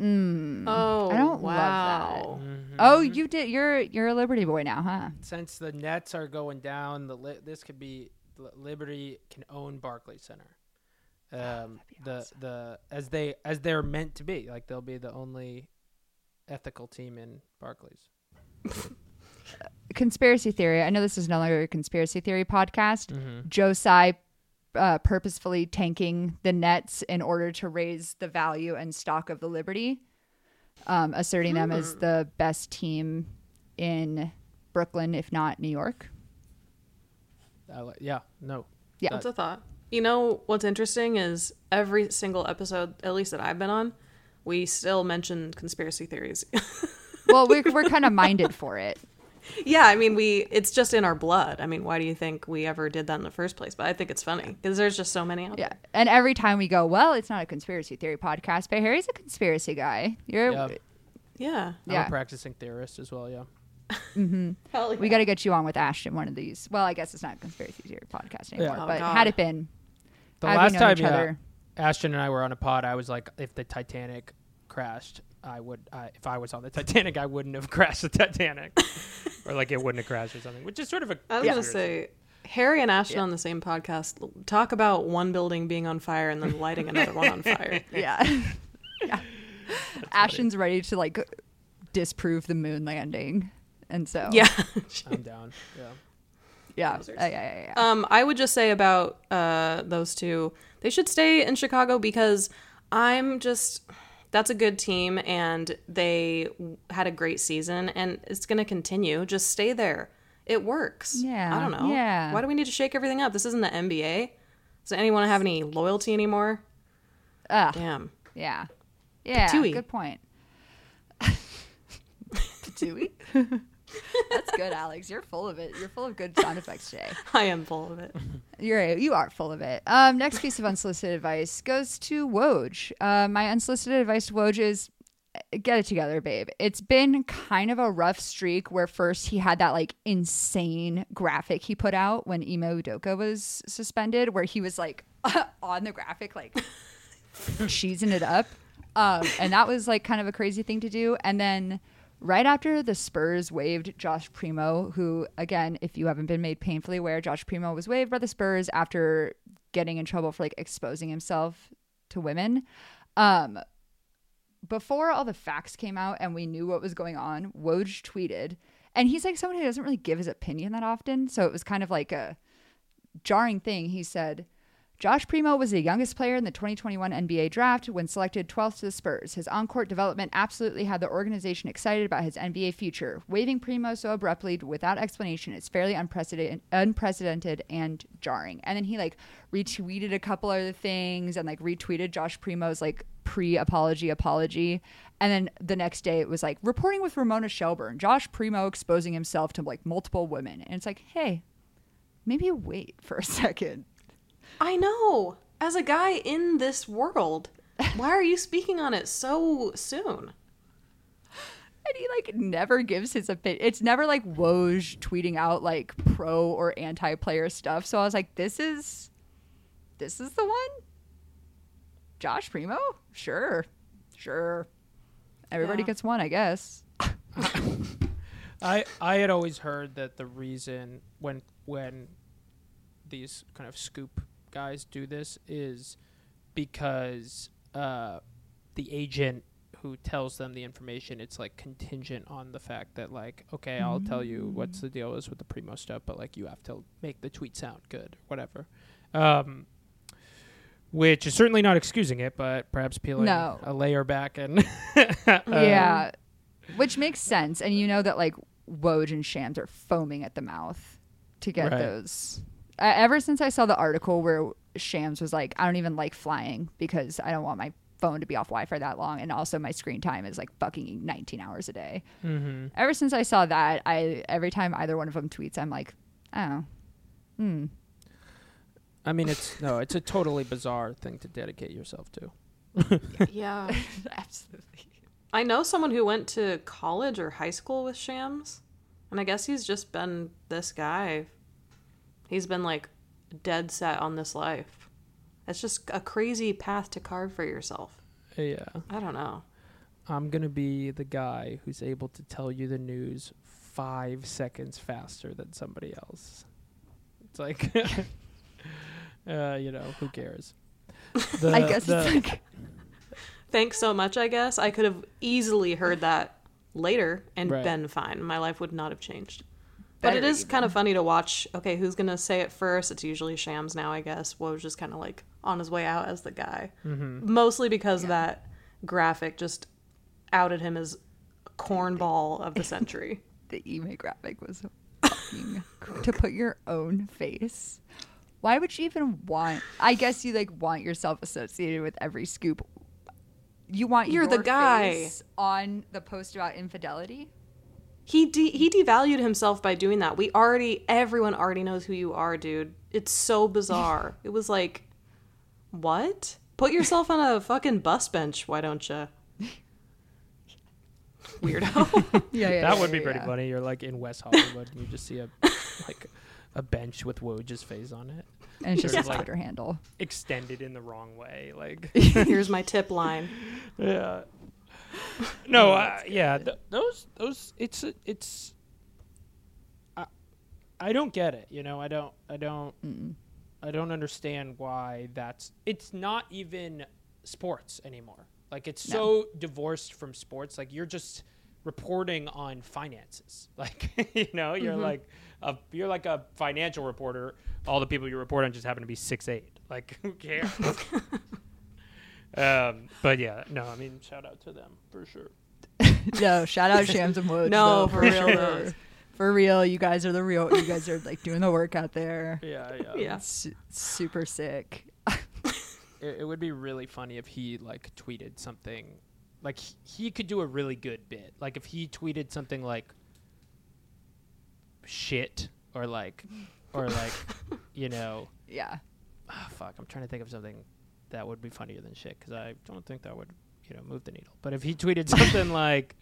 Speaker 3: Oh,
Speaker 1: I don't love
Speaker 3: wow.
Speaker 1: oh, you did. You're you're a Liberty boy now, huh?
Speaker 2: Since the Nets are going down, the li- this could be Liberty can own Barclays Center. Um, the the as they as they're meant to be, like they'll be the only ethical team in Barclays. <laughs>
Speaker 1: Conspiracy theory. I know this is no longer a conspiracy theory podcast.
Speaker 2: Mm-hmm.
Speaker 1: Joe Tsai uh, purposefully tanking the Nets in order to raise the value and stock of the Liberty, um, asserting them as the best team in Brooklyn, if not New York.
Speaker 2: I li- yeah, no.
Speaker 1: Yeah.
Speaker 3: That's a thought. You know what's interesting is every single episode, at least that I've been on, we still mention conspiracy theories. <laughs>
Speaker 1: Well, we're, we're kind of minded for it. <laughs>
Speaker 3: yeah, I mean, we it's just in our blood. I mean, why do you think we ever did that in the first place? But I think it's funny because there's just so many out
Speaker 1: Yeah.
Speaker 3: there.
Speaker 1: And every time we go, well, it's not a conspiracy theory podcast, but Harry's a conspiracy guy. You're,
Speaker 2: Yeah.
Speaker 3: Yeah.
Speaker 2: I'm
Speaker 1: Yeah.
Speaker 2: a practicing theorist as well. Yeah. <laughs> Mm-hmm. <laughs>
Speaker 3: Hell yeah.
Speaker 1: we got to get you on with Ashton one of these. Well, I guess it's not a conspiracy theory podcast anymore,
Speaker 3: Oh,
Speaker 1: but
Speaker 3: God.
Speaker 1: had it been,
Speaker 2: The last time yeah,
Speaker 1: other-
Speaker 2: Ashton and I were on a pod, I was like, if the Titanic crashed, I would. I if I was on the Titanic, I wouldn't have <laughs> crashed the Titanic, <laughs> or like it wouldn't have crashed or something. Which is sort of a.
Speaker 3: I was gonna say Harry and Ashton on the same podcast talk about one building being on fire and then lighting another one on fire. <laughs>
Speaker 1: Yeah. yeah. Ashton's ready to like disprove the moon landing. And so,
Speaker 3: Yeah.
Speaker 2: I'm down. Yeah.
Speaker 1: yeah.
Speaker 3: Wowzers.
Speaker 1: Yeah, yeah, yeah, yeah.
Speaker 3: Um, I would just say about uh, those two, they should stay in Chicago because I'm just that's a good team and they had a great season and it's going to continue. Just stay there. It works.
Speaker 1: Yeah,
Speaker 3: I don't know.
Speaker 1: yeah.
Speaker 3: Why do we need to shake everything up? This isn't the NBA. Does anyone have any loyalty anymore?
Speaker 1: Ugh,
Speaker 3: Damn.
Speaker 1: yeah. Yeah.
Speaker 3: Patooey.
Speaker 1: Good point. <laughs> Patooey? <laughs> That's good, Alex. You're full of it. You're full of good sound effects today. <laughs>
Speaker 3: I am full of it.
Speaker 1: You're you are full of it. Um, next piece of unsolicited advice goes to Woj. Uh, my unsolicited advice to Woj is uh, get it together, babe. It's been kind of a rough streak where first he had that like insane graphic he put out when Ime Udoka was suspended, where he was like <laughs> on the graphic like <laughs> cheesing it up. Um, and that was like kind of a crazy thing to do. And then right after the Spurs waived Josh Primo, who again, if you haven't been made painfully aware, Josh Primo was waived by the Spurs after getting in trouble for like exposing himself to women. Um, before all the facts came out and we knew what was going on, Woj tweeted, and he's like someone who doesn't really give his opinion that often, so it was kind of like a jarring thing. He said, Josh Primo was the youngest player in the 2021 NBA draft when selected 12th to the Spurs. His on court development absolutely had the organization excited about his NBA future. Waiving Primo so abruptly without explanation is fairly unprecedented, unprecedented and jarring. And then he like retweeted a couple other things and like retweeted Josh Primo's like pre apology apology. And then the next day it was like reporting with Ramona Shelburne, Josh Primo exposing himself to like multiple women. And it's like, hey, maybe wait for a <laughs> second.
Speaker 3: I know. As a guy in this world, why are you speaking on it so soon?
Speaker 1: And he like never gives his opinion. It's never like Woj tweeting out like pro or anti player stuff. So I was like, this is this is the one? Josh Primo? Sure. Sure. Everybody
Speaker 3: Yeah.
Speaker 1: gets one, I guess. <laughs>
Speaker 2: I I had always heard that the reason when when these kind of scoop guys do this is because uh, the agent who tells them the information it's like contingent on the fact that like okay I'll tell you what's the deal is with the primo stuff but like you have to make the tweet sound good whatever um, which is certainly not excusing it but perhaps peeling
Speaker 1: No.
Speaker 2: a layer back and <laughs> um,
Speaker 1: yeah. Which makes sense. And you know that like Woj and Shams are foaming at the mouth to get
Speaker 2: Right.
Speaker 1: those. Ever since I saw the article where Shams was like, I don't even like flying because I don't want my phone to be off Wi Fi that long. And also my screen time is like fucking 19 hours a day.
Speaker 2: mhm.
Speaker 1: Ever since I saw that, I every time either one of them tweets, I'm like, oh, hmm.
Speaker 2: I mean, it's no, it's a totally bizarre thing to dedicate yourself to. <laughs>
Speaker 3: Yeah. <laughs>
Speaker 1: Absolutely.
Speaker 3: I know someone who went to college or high school with Shams, and I guess he's just been this guy. He's been like dead set on this life. It's just a crazy path to carve for yourself.
Speaker 2: Yeah,
Speaker 3: I don't know.
Speaker 2: I'm gonna be the guy who's able to tell you the news five seconds faster than somebody else. It's like, <laughs> uh, you know, who cares? <laughs> The-
Speaker 1: I guess
Speaker 2: the-
Speaker 1: it's like, <laughs>
Speaker 3: Thanks so much, I guess. I could have easily heard that later and
Speaker 2: Right.
Speaker 3: been fine. My life would not have changed. But
Speaker 1: Better
Speaker 3: it is kind of funny to watch. Okay, who's going to say it first? It's usually Shams now, I guess. Woj just kind of like on his way out as the guy.
Speaker 2: Mhm.
Speaker 3: Mostly because that graphic just outed him as cornball of the century. <laughs>
Speaker 1: the email graphic was fucking to put your own face. Why would you even want? I guess you like want yourself associated with every scoop. You want
Speaker 3: You're the
Speaker 1: your
Speaker 3: guy.
Speaker 1: face on the post about infidelity.
Speaker 3: He de- he devalued himself by doing that. We already everyone already knows who you are, dude. It's so bizarre. <laughs> it was like, what? Put yourself on a fucking bus bench, why don't you? Weirdo. <laughs>
Speaker 1: Yeah, yeah.
Speaker 2: that
Speaker 1: yeah,
Speaker 2: would be
Speaker 1: yeah,
Speaker 2: pretty
Speaker 1: yeah.
Speaker 2: funny. You're like in West <laughs> Hollywood, and you just see a like a bench with Woj's face on it,
Speaker 1: And it's just
Speaker 2: Yeah.
Speaker 1: his Twitter handle.
Speaker 2: extended in the wrong way. Like,
Speaker 3: Here's my tip line.
Speaker 2: yeah. <laughs> No, uh, yeah, th- those those it's it's I, I don't get it, you know. I don't I don't
Speaker 1: Mm.
Speaker 2: I don't understand why that's it's not even sports anymore. Like it's
Speaker 1: No.
Speaker 2: so divorced from sports. Like you're just reporting on finances. <laughs> Like you know, you're like a you're like a financial reporter. All the people you report on just happen to be six eight. Like who cares? <laughs> um, but yeah, no, I mean shout out to them for sure. <laughs>
Speaker 1: no, shout out Shams and Woj. <laughs>
Speaker 3: No,
Speaker 1: though,
Speaker 3: for real, though.
Speaker 1: For real, you guys are the real. You guys are like doing the work out there.
Speaker 2: Yeah, yeah. <laughs>
Speaker 3: Yeah.
Speaker 1: It's super sick.
Speaker 2: It, it would be really funny if he like tweeted something like he, he could do a really good bit. Like if he tweeted something like shit or like or like you know
Speaker 1: Yeah.
Speaker 2: ah, fuck i'm trying to think of something that would be funnier than shit because i don't think that would you know move the needle but if he tweeted something <laughs> like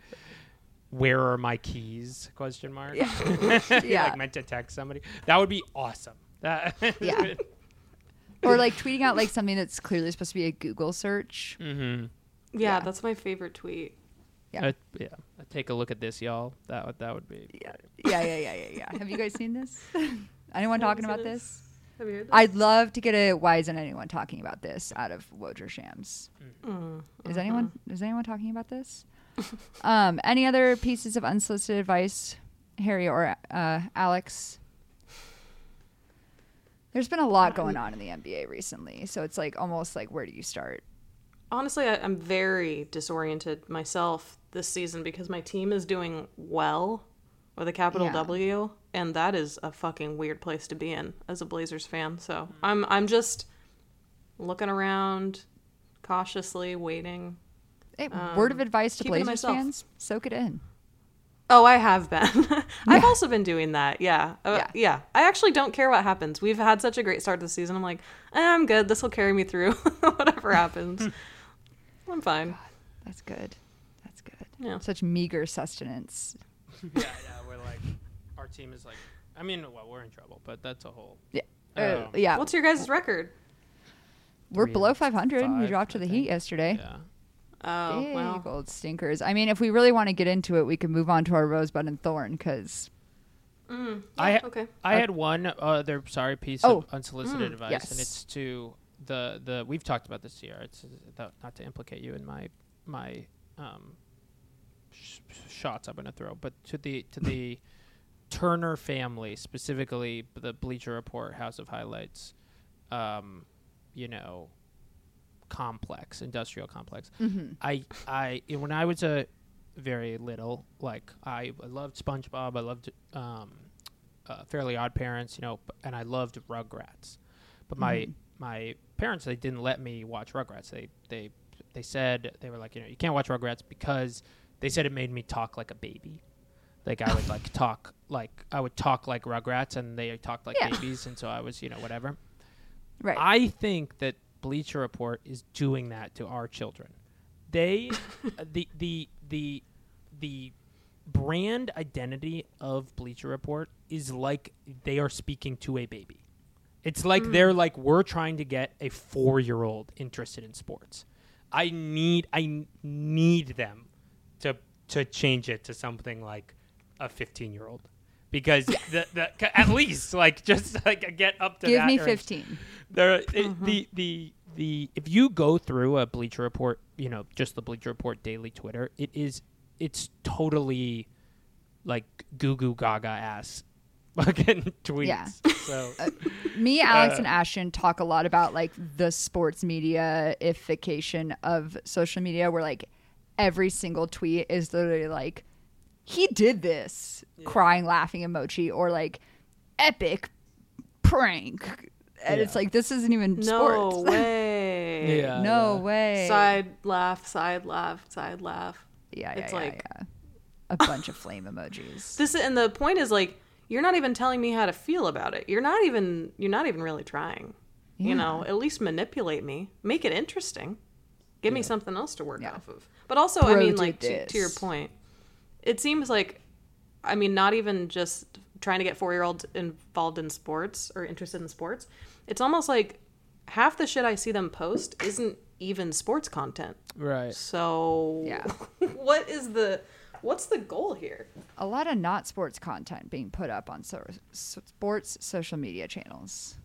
Speaker 2: where are my keys question mark
Speaker 1: Yeah. <laughs> Yeah.
Speaker 2: like meant to text somebody that would be awesome that <laughs>
Speaker 1: Yeah. or like tweeting out like something that's clearly supposed to be a Google search.
Speaker 2: mm-hmm
Speaker 3: Yeah,
Speaker 1: Yeah.
Speaker 3: that's my favorite tweet.
Speaker 1: Yeah.
Speaker 2: Uh, yeah. Uh, Take a look at this, y'all. That would that would be.
Speaker 1: Yeah. Yeah, yeah, yeah, yeah, yeah. Have you guys seen this? Anyone talking about
Speaker 3: it.
Speaker 1: this?
Speaker 3: Have you heard that?
Speaker 1: I'd love to get a why isn't anyone talking about this out of Woj or Shams.
Speaker 3: Mm,
Speaker 1: Is anyone is anyone talking about this? <laughs> um, any other pieces of unsolicited advice, Harry or uh, Alex? There's been a lot going on in the NBA recently, so it's like almost like where do you start?
Speaker 3: Honestly, I, I'm very disoriented myself this season because my team is doing well with a capital
Speaker 1: Yeah.
Speaker 3: W, and that is a fucking weird place to be in as a Blazers fan. So I'm I'm just looking around, cautiously waiting.
Speaker 1: Hey, word of advice to
Speaker 3: keeping
Speaker 1: Blazers fans: soak it in.
Speaker 3: Oh, I have been. <laughs> I've also been doing that. Yeah. Uh,
Speaker 1: Yeah.
Speaker 3: yeah. I actually don't care what happens. We've had such a great start to the season. I'm like, eh, I'm good. This will carry me through <laughs> whatever <laughs> happens. I'm fine.
Speaker 1: That's good. That's good.
Speaker 3: Yeah.
Speaker 1: Such meager sustenance.
Speaker 2: yeah, yeah. We're like, our team is like, I mean, well, we're in trouble, but that's a whole.
Speaker 1: Yeah. Uh, yeah.
Speaker 3: What's your guys' record?
Speaker 1: We're
Speaker 2: three
Speaker 1: below
Speaker 2: and
Speaker 1: 500. we dropped to the. Heat yesterday.
Speaker 2: Yeah.
Speaker 3: Oh,
Speaker 1: Big
Speaker 3: well.
Speaker 1: old stinkers. I mean, if we really want to get into it, we can move on to our rosebud and thorn because
Speaker 3: Mm,
Speaker 2: I
Speaker 3: okay.
Speaker 2: I had one other sorry piece
Speaker 1: Oh.
Speaker 2: of unsolicited
Speaker 3: Mm,
Speaker 2: advice,
Speaker 1: yes.
Speaker 2: and it's to the the we've talked about this here. It's not to implicate you in my my um, sh- shots I'm going to throw, but to the to the <laughs> Turner family specifically, the Bleacher Report, House of Highlights, um, you know, complex, industrial complex.
Speaker 1: Mm-hmm.
Speaker 2: I I when I was a very little, like I, I loved SpongeBob, I loved um, uh, Fairly Odd Parents, you know, and I loved Rugrats. But my
Speaker 1: Mhm.
Speaker 2: my parents they didn't let me watch Rugrats. They they they said they were like, you know, you can't watch Rugrats because they said it made me talk like a baby. Like I would like talk like I would talk like Rugrats, and they talked like
Speaker 1: Yeah.
Speaker 2: babies, and so I was you know whatever.
Speaker 1: right.
Speaker 2: I think that Bleacher Report is doing that to our children. They, uh, <laughs> the the the the brand identity of Bleacher Report is like they are speaking to a baby. It's like they're like we're trying to get a four year old interested in sports. I need I need them to to change it to something like a fifteen year old. Because the, the at least like just like get up to
Speaker 1: Give me
Speaker 2: range.
Speaker 1: 15.
Speaker 2: There, it, the the the if you go through a Bleacher Report, you know, just the Bleacher Report daily Twitter, it is it's totally like goo goo gaga ass <laughs> fucking tweets.
Speaker 1: Yeah.
Speaker 2: So <laughs>
Speaker 1: Me, Alex,
Speaker 2: Uh,
Speaker 1: and Ashton talk a lot about like the sports mediaification of social media, where like every single tweet is literally like, he did this, crying, laughing emoji, or like epic prank. And it's like, this isn't even
Speaker 3: No
Speaker 1: sports. <laughs>
Speaker 3: way.
Speaker 2: Yeah.
Speaker 1: no way.
Speaker 3: Side laugh, side laugh, side laugh.
Speaker 1: Yeah, yeah,
Speaker 3: It's
Speaker 1: yeah,
Speaker 3: like-
Speaker 1: yeah. A bunch of flame emojis. <laughs>
Speaker 3: This and the point is like you're not even telling me how to feel about it. You're not even you're not even really trying. You know, at least manipulate me. Make it interesting. Give me something else to work
Speaker 1: Yeah.
Speaker 3: off of. But also, I mean like to, to your point. It seems like I mean not even just trying to get 4-year-olds involved in sports or interested in sports. It's almost like half the shit I see them post isn't even sports content.
Speaker 2: right.
Speaker 3: So
Speaker 1: Yeah. <laughs>
Speaker 3: what is the what's the goal here?
Speaker 1: A lot of not sports content being put up on so- sports social media channels.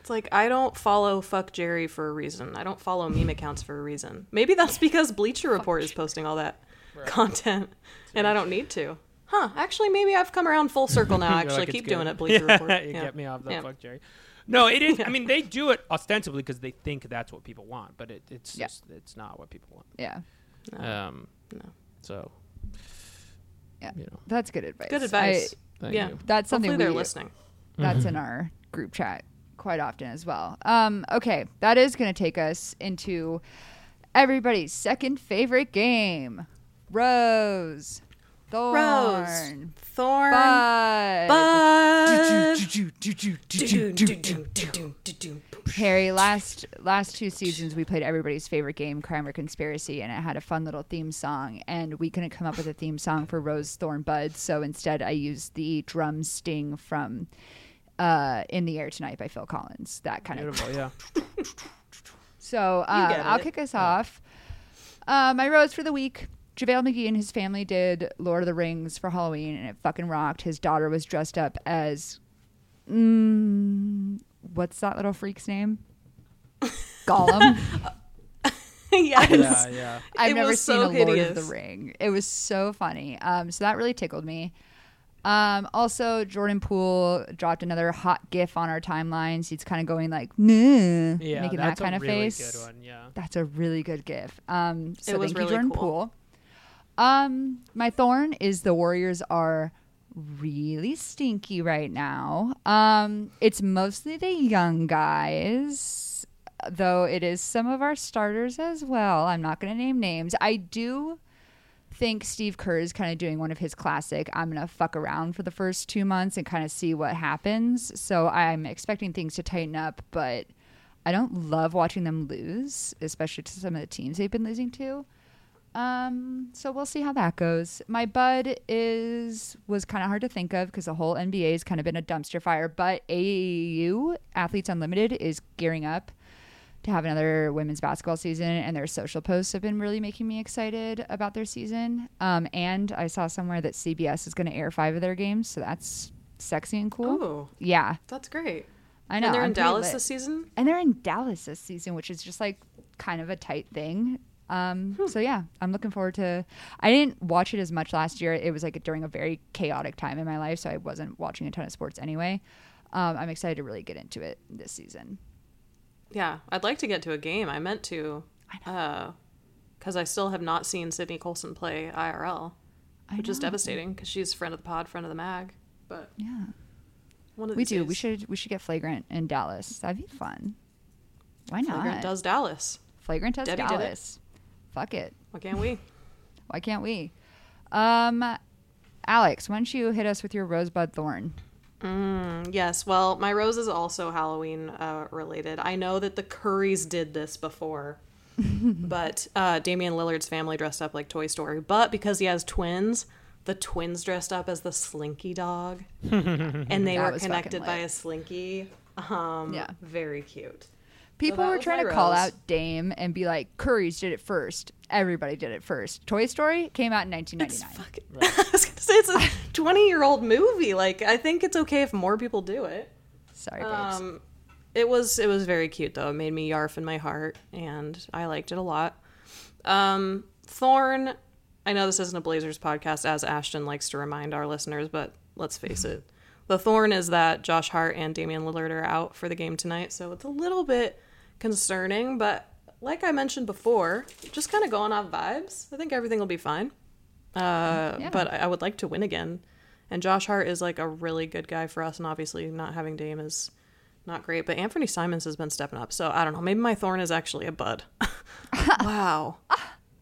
Speaker 3: It's like I don't follow fuck Jerry for a reason. I don't follow meme accounts for a reason. Maybe that's because Bleacher Report is posting all that content, and I don't need to. Huh? Actually, maybe I've come around full circle now. <laughs> Actually,
Speaker 2: like,
Speaker 3: keep
Speaker 2: good.
Speaker 3: doing it, Bleacher <laughs>
Speaker 2: Yeah,
Speaker 3: Report.
Speaker 2: you
Speaker 3: Yeah.
Speaker 2: get me off the
Speaker 3: Yeah.
Speaker 2: fuck, Jerry. No, it is. I mean, they do it ostensibly because they think that's what people want, but it, it's
Speaker 1: Yeah.
Speaker 2: just it's not what people want.
Speaker 1: Yeah,
Speaker 2: Um,
Speaker 3: No.
Speaker 2: So,
Speaker 1: Yeah.
Speaker 2: you know,
Speaker 1: that's good advice.
Speaker 3: Good advice.
Speaker 2: thank
Speaker 3: yeah,
Speaker 2: you.
Speaker 1: that's something
Speaker 3: Hopefully they're
Speaker 1: we,
Speaker 3: listening.
Speaker 1: That's
Speaker 2: Mm-hmm.
Speaker 1: in <laughs> our group chat quite often as well. Um, okay, that is going to take us into everybody's second favorite game: Rose, Thorn,
Speaker 3: Rose, Thorn,
Speaker 1: Bud.
Speaker 3: Bud.
Speaker 1: Harry, last last two seasons we played everybody's favorite game, Crime or Conspiracy, and it had a fun little theme song. And we couldn't come up with a theme song for Rose Thorn Bud, so instead I used the drum sting from uh, "In the Air Tonight" by Phil Collins. That kind of.
Speaker 2: Beautiful, yeah. <laughs>
Speaker 1: So uh, I'll kick us off. Uh, my rose for the week. JaVale McGee and his family did Lord of the Rings for Halloween, and it fucking rocked. His daughter was dressed up as, mm, what's that little freak's name? <laughs> Gollum.
Speaker 3: yes.
Speaker 2: yeah, yeah.
Speaker 1: I've
Speaker 3: It
Speaker 1: never
Speaker 3: was
Speaker 1: seen
Speaker 3: so
Speaker 1: a Lord of the Ring. It was so funny. Um, so that really tickled me. Um, also, Jordan Poole dropped another hot GIF on our timelines. He's kind of going like, nah,
Speaker 2: Yeah,
Speaker 1: making that
Speaker 2: that's
Speaker 1: kind
Speaker 2: a
Speaker 1: of
Speaker 2: really
Speaker 1: face.
Speaker 2: good one. Yeah.
Speaker 1: That's a really good GIF. Um, so
Speaker 3: It was
Speaker 1: thank
Speaker 3: really
Speaker 1: you, Jordan
Speaker 3: cool.
Speaker 1: Poole. Um, my thorn is the Warriors are really stinky right now. Um, it's mostly the young guys, though it is some of our starters as well. I'm not going to name names. I do think Steve Kerr is kind of doing one of his classic I'm going to fuck around for the first 2 months and kind of see what happens. So I'm expecting things to tighten up, but I don't love watching them lose, especially to some of the teams they've been losing to. Um, so we'll see how that goes. My bud is was kind of hard to think of because the whole NBA has kind of been a dumpster fire. But AAU Athletes Unlimited is gearing up to have another women's basketball season, and their social posts have been really making me excited about their season. Um, and I saw somewhere that CBS is going to air five of their games, so that's sexy and cool.
Speaker 3: Oh,
Speaker 1: Yeah,
Speaker 3: that's great.
Speaker 1: I know.
Speaker 3: and they're
Speaker 1: I'm
Speaker 3: in Dallas
Speaker 1: lit.
Speaker 3: this season.
Speaker 1: and they're in Dallas this season, which is just like kind of a tight thing. Um,
Speaker 3: Hmm.
Speaker 1: So yeah, I'm looking forward to. I didn't watch it as much last year. It was like during a very chaotic time in my life, so I wasn't watching a ton of sports anyway. Um, I'm excited to really get into it this season.
Speaker 3: Yeah, I'd like to get to a game. I meant to, because I still have not seen Sydney Colson play IRL,
Speaker 1: I
Speaker 3: which is devastating because she's friend of the pod, friend of the mag. But
Speaker 1: Yeah,
Speaker 3: one of
Speaker 1: we do. We should. We should get flagrant in Dallas. That'd be fun. Why not?
Speaker 3: Flagrant does Dallas.
Speaker 1: Flagrant does
Speaker 3: Debbie.
Speaker 1: Dallas. Fuck it.
Speaker 3: Why can't we? <laughs>
Speaker 1: Why can't we? Um, Alex, why don't you hit us with your rosebud thorn?
Speaker 3: Mm, yes. Well, my rose is also Halloween uh, related. I know that the Currys did this before, <laughs> but uh, Damian Lillard's family dressed up like Toy Story. But because he has twins, the twins dressed up as the Slinky dog, <laughs> and they
Speaker 1: That
Speaker 3: were connected by a Slinky. Um,
Speaker 1: Yeah.
Speaker 3: very cute.
Speaker 1: People
Speaker 3: that
Speaker 1: were trying to call out Dame and be like, Curry's did it first. Everybody did it first. Toy Story came out in
Speaker 3: It's
Speaker 1: 1999.
Speaker 3: fucking. <laughs> I was gonna say it's a <laughs> twenty-year-old movie. Like I think it's okay if more people do it.
Speaker 1: Sorry, babes.
Speaker 3: Um, it was it was very cute though. It made me yarf in my heart, and I liked it a lot. Um, Thorn. I know this isn't a Blazers podcast, as Ashton likes to remind our listeners, but let's face <laughs> it, the Thorn is that Josh Hart and Damian Lillard are out for the game tonight, so it's a little bit concerning. But like I mentioned before, just kind of going off vibes. I think everything will be fine. Uh,
Speaker 1: Yeah.
Speaker 3: But I I would like to win again. And Josh Hart is like a really good guy for us, and obviously not having Dame is not great. But Anfernee Simons has been stepping up, so I don't know. Maybe my thorn is actually a bud. <laughs> wow.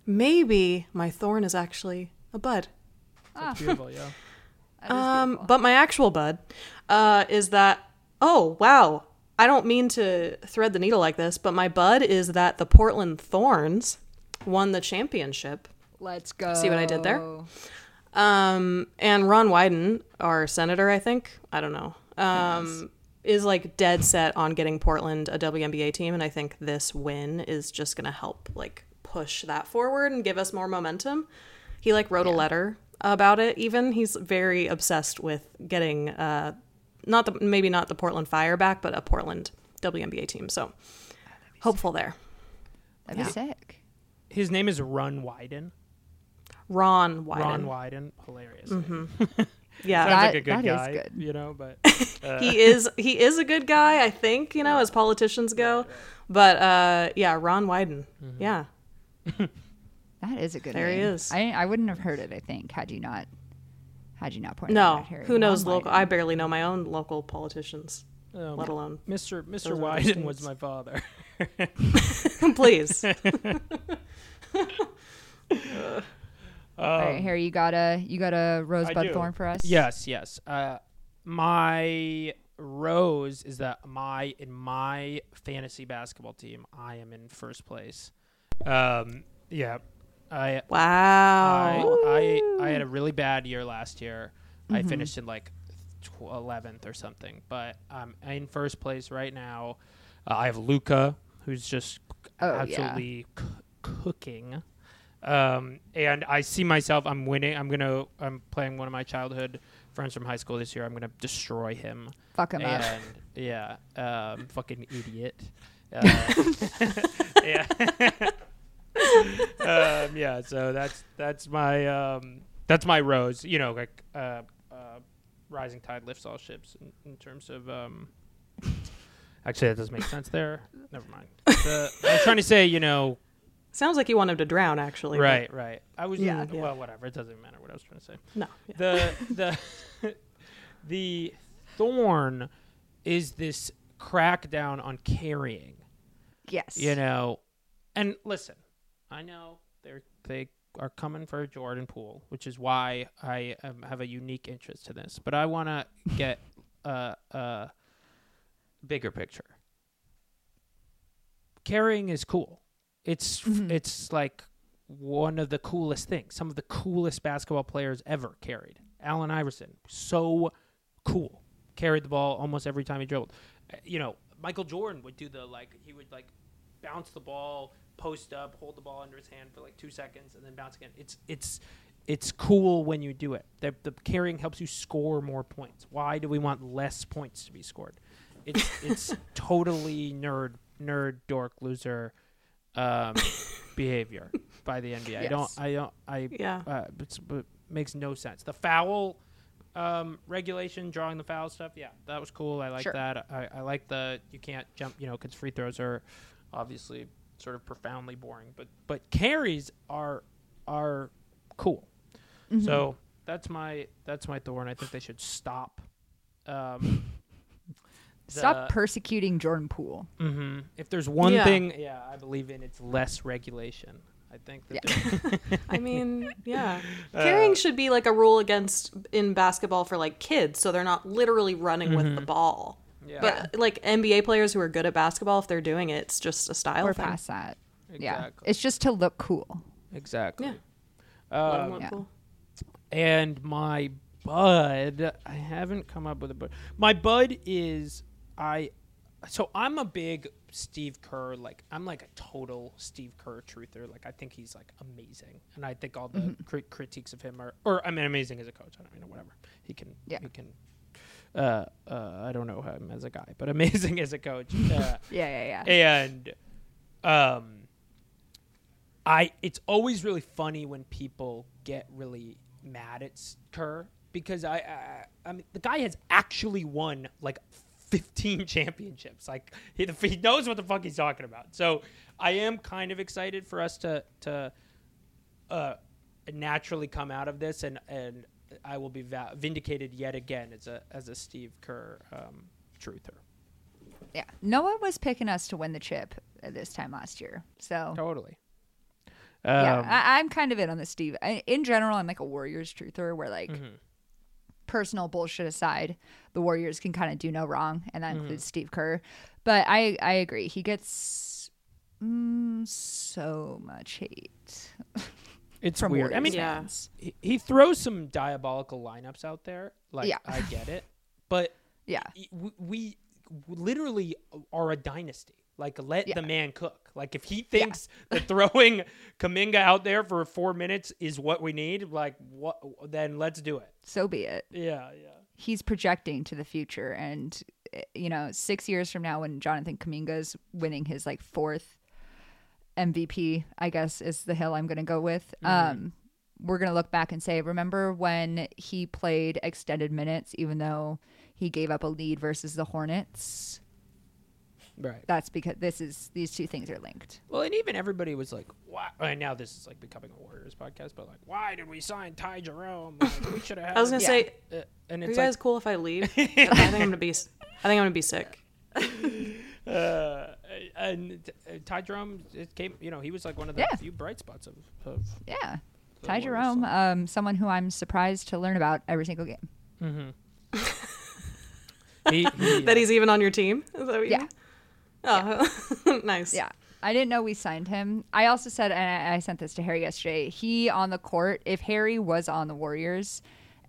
Speaker 3: Maybe my thorn is actually a bud.
Speaker 2: That's beautiful, yeah. <laughs>
Speaker 1: That is
Speaker 3: Um,
Speaker 1: beautiful.
Speaker 3: but my actual bud uh, is that. Oh wow! I don't mean to thread the needle like this, but my bud is that the Portland Thorns won the championship.
Speaker 1: Let's go.
Speaker 3: See what I did there? Um, and Ron Wyden, our senator, I think, I don't know, um, is like dead set on getting Portland a WNBA team, and I think this win is just gonna help like push that forward and give us more momentum. He like wrote a letter about it. Even he's very obsessed with getting uh, not the maybe not the Portland Fire back, but a Portland WNBA team. So hopeful there.
Speaker 1: That'd be sick.
Speaker 2: His name is Run Wyden.
Speaker 3: Ron Wyden.
Speaker 2: Ron Wyden, hilarious.
Speaker 3: Mm-hmm. <laughs> <laughs> Yeah,
Speaker 2: Sounds
Speaker 1: That-
Speaker 2: like a good
Speaker 1: that is
Speaker 2: guy,
Speaker 1: good.
Speaker 2: you know. But <laughs> uh,
Speaker 3: he is he is a good guy, I think, you know, as politicians go. But uh yeah, Ron Wyden.
Speaker 2: Mm-hmm.
Speaker 3: Yeah.
Speaker 1: That is a good
Speaker 3: There he is.
Speaker 1: I, I wouldn't have heard it, I think, had you not had you not pointed
Speaker 3: No,
Speaker 1: out here.
Speaker 3: who knows local I barely know my own local politicians,
Speaker 2: um,
Speaker 3: let alone.
Speaker 2: Mr. Mr.
Speaker 3: Those are the
Speaker 2: Wyden was my father. <laughs> <laughs>
Speaker 3: Please.
Speaker 1: All right, Harry, you got a you got a rosebud
Speaker 2: do.
Speaker 1: thorn for us?
Speaker 2: Yes, yes. Uh, my rose is that my in my fantasy basketball team, I am in first place. Um, yeah, I I,
Speaker 3: Wow.
Speaker 2: I I had a really bad year last year. I finished in like eleventh or something, but I'm in first place right now. Uh, I have Luka, who's just
Speaker 1: Oh, yeah.
Speaker 2: absolutely c- cooking. Um, and I see myself. I'm winning. I'm gonna. I'm playing one of my childhood friends from high school this year. I'm gonna destroy him.
Speaker 1: Fuck him up.
Speaker 2: yeah, um, fucking idiot. <laughs> Uh, <laughs> yeah. <laughs> <laughs> um, yeah. So that's that's my um, that's my rose. You know, like uh, uh, rising tide lifts all ships in, in terms of. Um, actually, that doesn't make sense there. Never mind. <laughs> The, I was trying to say, you know,
Speaker 3: Sounds like you want him to drown, actually.
Speaker 2: right, right. I was,
Speaker 3: Yeah,
Speaker 2: well,
Speaker 3: yeah.
Speaker 2: whatever. It doesn't matter what I was trying to say.
Speaker 3: No. yeah.
Speaker 2: the the <laughs> the thorn is this crackdown on carrying
Speaker 1: Yes.
Speaker 2: you know and listen i know they're they are coming for jordan poole which is why i um, have a unique interest to this. But i want to <laughs> get a, a bigger picture. Carrying is cool. It's
Speaker 1: Mhm.
Speaker 2: it's like one of the coolest things. Some of the coolest basketball players ever carried. Allen iverson so cool. Carried the ball almost every time he dribbled. Uh, you know michael jordan would do the like he would like bounce the ball post up hold the ball under his hand for like two seconds and then bounce again it's it's it's cool when you do it the, the carrying helps you score more points why do we want less points to be scored it's it's <laughs> totally nerd nerd dork loser um, <laughs> behavior by the NBA. I don't. I don't. I.
Speaker 3: Yeah.
Speaker 2: Uh, it's, but makes no sense. The foul um, regulation, drawing the foul stuff. Yeah, that was cool. I like
Speaker 1: Sure.
Speaker 2: that. I, I like the you can't jump. You know, because free throws are obviously sort of profoundly boring. But but carries are are cool.
Speaker 1: Mhm.
Speaker 2: So that's my that's my thorn. I think they should stop. Um, <laughs>
Speaker 1: Stop
Speaker 2: the-
Speaker 1: persecuting Jordan Poole.
Speaker 2: hmm If there's one
Speaker 3: Yeah.
Speaker 2: thing, yeah, I believe in, it's less regulation. I think that. there- <laughs> <laughs>
Speaker 3: I mean, yeah.
Speaker 2: Uh,
Speaker 3: Carrying should be like a rule against in basketball for like kids, so they're not literally running with the ball.
Speaker 2: Yeah,
Speaker 3: But like NBA players who are good at basketball, if they're doing it, it's just a style
Speaker 1: We're
Speaker 3: thing.
Speaker 1: past that. Yeah. It's just to look cool.
Speaker 2: exactly.
Speaker 3: Yeah.
Speaker 2: Um,
Speaker 1: Yeah.
Speaker 3: cool.
Speaker 2: and my bud, I haven't come up with a bud. My bud is I. So I'm a big Steve Kerr. Like I'm like a total Steve Kerr truther. Like I think he's like amazing, and I think all the
Speaker 1: Mm-hmm.
Speaker 2: cri- critiques of him are, or I mean, amazing as a coach. I don't know, whatever. He can.
Speaker 1: Yeah.
Speaker 2: He can. Uh, uh, I don't know him as a guy, but amazing <laughs> as a coach. Uh, <laughs>
Speaker 1: Yeah, yeah, yeah.
Speaker 2: and um i it's always really funny when people get really mad at kerr because i i, I mean the guy has actually won like 15 <laughs> championships like he, he knows what the fuck he's talking about so i am kind of excited for us to to uh naturally come out of this and and i will be va- vindicated yet again as a as a steve kerr um truther
Speaker 1: Yeah. Noah was picking us to win the chip at this time last year. So
Speaker 2: totally
Speaker 1: yeah,
Speaker 2: Um,
Speaker 1: I, I'm kind of in on the Steve. I, in general, I'm like a Warriors truther, where like
Speaker 2: mhm.
Speaker 1: personal bullshit aside, the Warriors can kind of do no wrong, and that
Speaker 2: Mm-hmm.
Speaker 1: includes Steve Kerr. But I I agree, he gets mm, so much hate <laughs>
Speaker 2: It's
Speaker 1: from
Speaker 2: weird. I mean,
Speaker 3: Yeah.
Speaker 1: fans.
Speaker 2: he, he throws some diabolical lineups out there. Like,
Speaker 1: Yeah.
Speaker 2: I get it, but <laughs>
Speaker 1: Yeah,
Speaker 2: we, we literally are a dynasty. Like, let
Speaker 1: Yeah.
Speaker 2: the man cook. Like, if he thinks that <laughs> throwing Kuminga out there for four minutes is what we need, like, what? Then let's do it.
Speaker 1: so be it.
Speaker 2: Yeah, yeah.
Speaker 1: He's projecting to the future, and eh, you know, six years from now, when Jonathan Kuminga's winning his like fourth MVP, I guess is the hill I'm going to go with. Um, we're going to look back and say, remember when he played extended minutes, even though he gave up a lead versus the Hornets?
Speaker 2: Right.
Speaker 1: That's because this is these two things are linked.
Speaker 2: Well, and even everybody was like, "Why?" And now this is like becoming a Warriors podcast, but like, why did we sign Ty Jerome? Like, we <laughs> should have.
Speaker 3: I was gonna
Speaker 1: Yeah.
Speaker 3: say,
Speaker 2: Uh, and
Speaker 3: are
Speaker 2: it's
Speaker 3: you guys
Speaker 2: like,
Speaker 3: cool if I leave? <laughs> I think I'm gonna be. s- I think I'm gonna be sick. <laughs>
Speaker 2: uh, and uh, Ty Jerome, it came. You know, he was like one of the
Speaker 1: Yeah.
Speaker 2: few bright spots of. of
Speaker 1: Yeah. Ty Jerome, um, someone who I'm surprised to learn about every single game.
Speaker 2: Mm-hmm. <laughs> he, he,
Speaker 3: That he's even on your team. Is that what you
Speaker 1: Yeah.
Speaker 3: mean? Oh, <laughs> nice.
Speaker 1: Yeah. I didn't know we signed him. I also said, and I, I sent this to Harry yesterday. He on the court. If Harry was on the Warriors,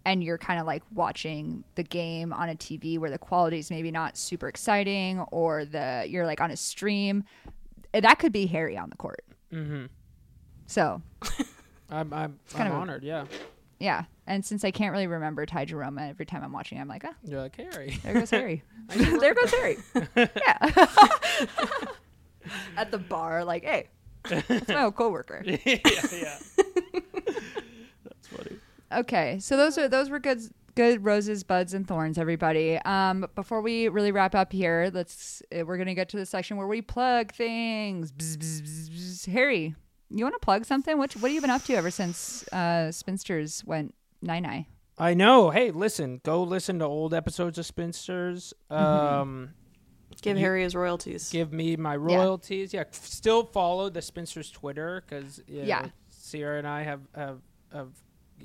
Speaker 1: and you're kind of like watching the game on a TV where the quality is maybe not super exciting, or the you're like on a stream, eh, that could be Harry on the court.
Speaker 2: mhm.
Speaker 1: So <laughs>
Speaker 2: I'm I'm,
Speaker 1: kind
Speaker 2: I'm
Speaker 1: of
Speaker 2: honored. Yeah,
Speaker 1: yeah. And since I can't really remember Ty Jerome every time I'm watching, I'm like, ah,
Speaker 2: you're like Harry.
Speaker 1: there goes Harry. <laughs> <laughs> There goes Harry. yeah. At the bar, like, hey, that's my old coworker.
Speaker 2: yeah, yeah. That's funny.
Speaker 1: Okay, so those are those were good Good roses, buds, and thorns, everybody. Um, before we really wrap up here, let's uh, we're gonna get to the section where we plug things. Bzz, bzz, bzz, bzz. Harry, you want to plug something? What what have you been up to ever since uh, Spinsters went nine nine?
Speaker 2: I know. Hey, listen, go listen to old episodes of Spinsters. Um,
Speaker 3: Give
Speaker 2: You-
Speaker 3: Harry his royalties.
Speaker 2: give me my royalties. Yeah, f- still follow the Spinsters Twitter because
Speaker 1: Yeah.
Speaker 2: Sierra and I have have, have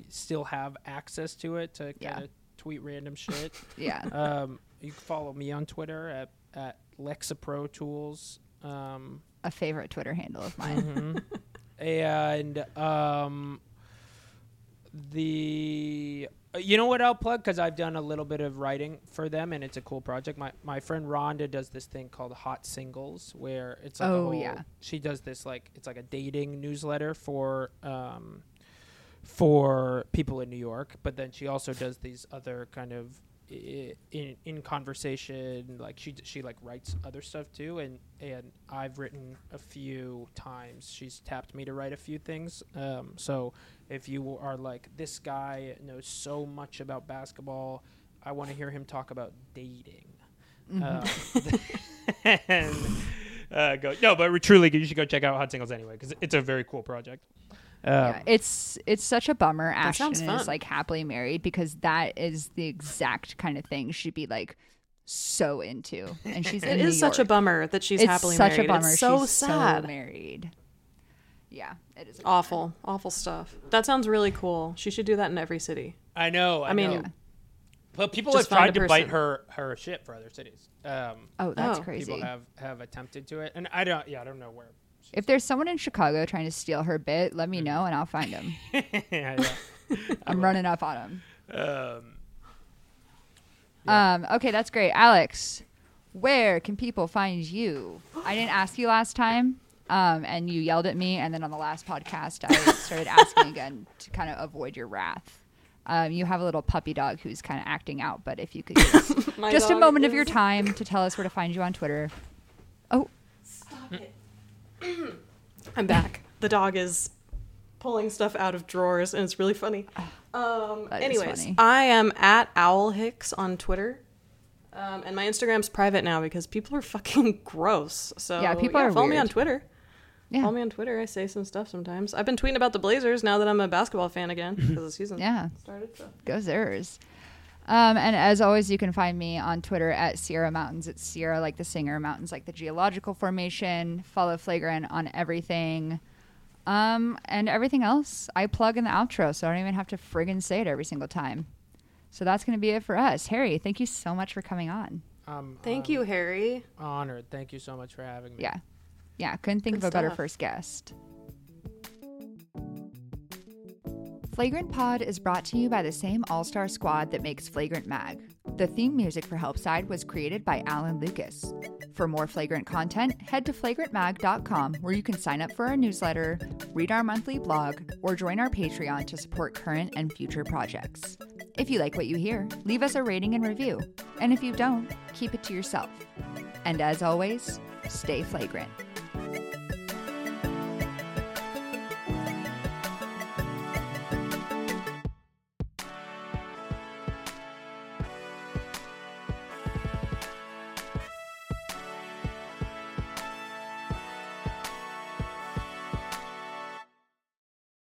Speaker 2: still have access to it to
Speaker 1: Yeah.
Speaker 2: kind of tweet random shit. <laughs>
Speaker 1: Yeah,
Speaker 2: um, you can follow me on Twitter at at Lexapro Tools. Um,
Speaker 1: a favorite Twitter handle of mine.
Speaker 2: mhm. <laughs> and um, the you know what I'll plug because I've done a little bit of writing for them and it's a cool project. My my friend Rhonda does this thing called Hot Singles where it's like
Speaker 1: Oh,
Speaker 2: whole,
Speaker 1: yeah.
Speaker 2: she does this like it's like a dating newsletter for um for people in New York, but then she also does these other kind of i- in in conversation like she she like writes other stuff too and and I've written a few times. She's tapped me to write a few things um so if you are like this guy knows so much about basketball I want to hear him talk about dating. Um, <laughs> <laughs> and uh, go no but truly you should go check out Hot Singles anyway because it's a very cool project um,
Speaker 1: yeah, it's it's such a bummer.
Speaker 3: That
Speaker 1: Ashton is
Speaker 3: fun.
Speaker 1: like happily married because that is the exact kind of thing she'd be like so into, and she's <laughs>
Speaker 3: It
Speaker 1: in
Speaker 3: is
Speaker 1: New
Speaker 3: such a bummer that she's
Speaker 1: it's
Speaker 3: happily
Speaker 1: such
Speaker 3: married.
Speaker 1: a bummer.
Speaker 3: It's so
Speaker 1: she's
Speaker 3: sad.
Speaker 1: So married. Yeah, it is a
Speaker 3: awful, awful stuff. That sounds really cool. She should do that in every city.
Speaker 2: I know I,
Speaker 3: I mean,
Speaker 2: know.
Speaker 1: Yeah.
Speaker 2: But people
Speaker 3: Just
Speaker 2: have tried to bite her her shit for other cities. Um,
Speaker 1: Oh, that's
Speaker 3: Oh.
Speaker 1: crazy.
Speaker 2: people have have attempted to it, and I don't. Yeah, I don't know where.
Speaker 1: If there's someone in Chicago trying to steal her bit, let me know and I'll find him. <laughs>
Speaker 2: yeah, yeah. <laughs>
Speaker 1: I'm running up on him.
Speaker 2: Um,
Speaker 1: Um, okay, that's great. Alex, where can people find you? I didn't ask you last time, um, and you yelled at me, and then on the last podcast, I <laughs> started asking again to kind of avoid your wrath. Um, you have a little puppy dog who's kind of acting out, but if you could give us just a
Speaker 3: dog
Speaker 1: moment of your time to tell us where to find you on Twitter. Oh, <clears throat>
Speaker 3: I'm back. The dog is pulling stuff out of drawers, and it's really funny. Um,
Speaker 1: Ah, That is
Speaker 3: anyways,
Speaker 1: funny.
Speaker 3: I am at Owl Hicks on Twitter. Um, and my Instagram's private now because people are fucking <laughs> gross. So
Speaker 1: Yeah, people are
Speaker 3: follow me on
Speaker 1: weird.
Speaker 3: Twitter.
Speaker 1: yeah.
Speaker 3: Follow me on Twitter. I say some stuff sometimes. I've been tweeting about the Blazers now that I'm a basketball fan again because the season <laughs>
Speaker 1: Yeah.
Speaker 3: started. So.
Speaker 1: Go Zers. Um, and as always, you can find me on Twitter at Sierra Mountains. It's Sierra like the singer, mountains like the geological formation. Follow Flagrant on everything. Um, and everything else, I plug in the outro, so I don't even have to friggin' say it every single time. So that's going to be it for us. Harry, thank you so much for coming on.
Speaker 2: I'm,
Speaker 3: Thank
Speaker 2: I'm
Speaker 3: you, Harry.
Speaker 2: Honored. Thank you so much for having me.
Speaker 1: Yeah. Yeah, couldn't think
Speaker 3: Good
Speaker 1: of a better first guest. Flagrant Pod is brought to you by the same all star squad that makes Flagrant Mag. The theme music for Helpside was created by Alan Lucas. For more Flagrant content, head to flagrantmag.com where you can sign up for our newsletter, read our monthly blog, or join our Patreon to support current and future projects. If you like what you hear, leave us a rating and review. And if you don't, keep it to yourself. And as always, stay flagrant.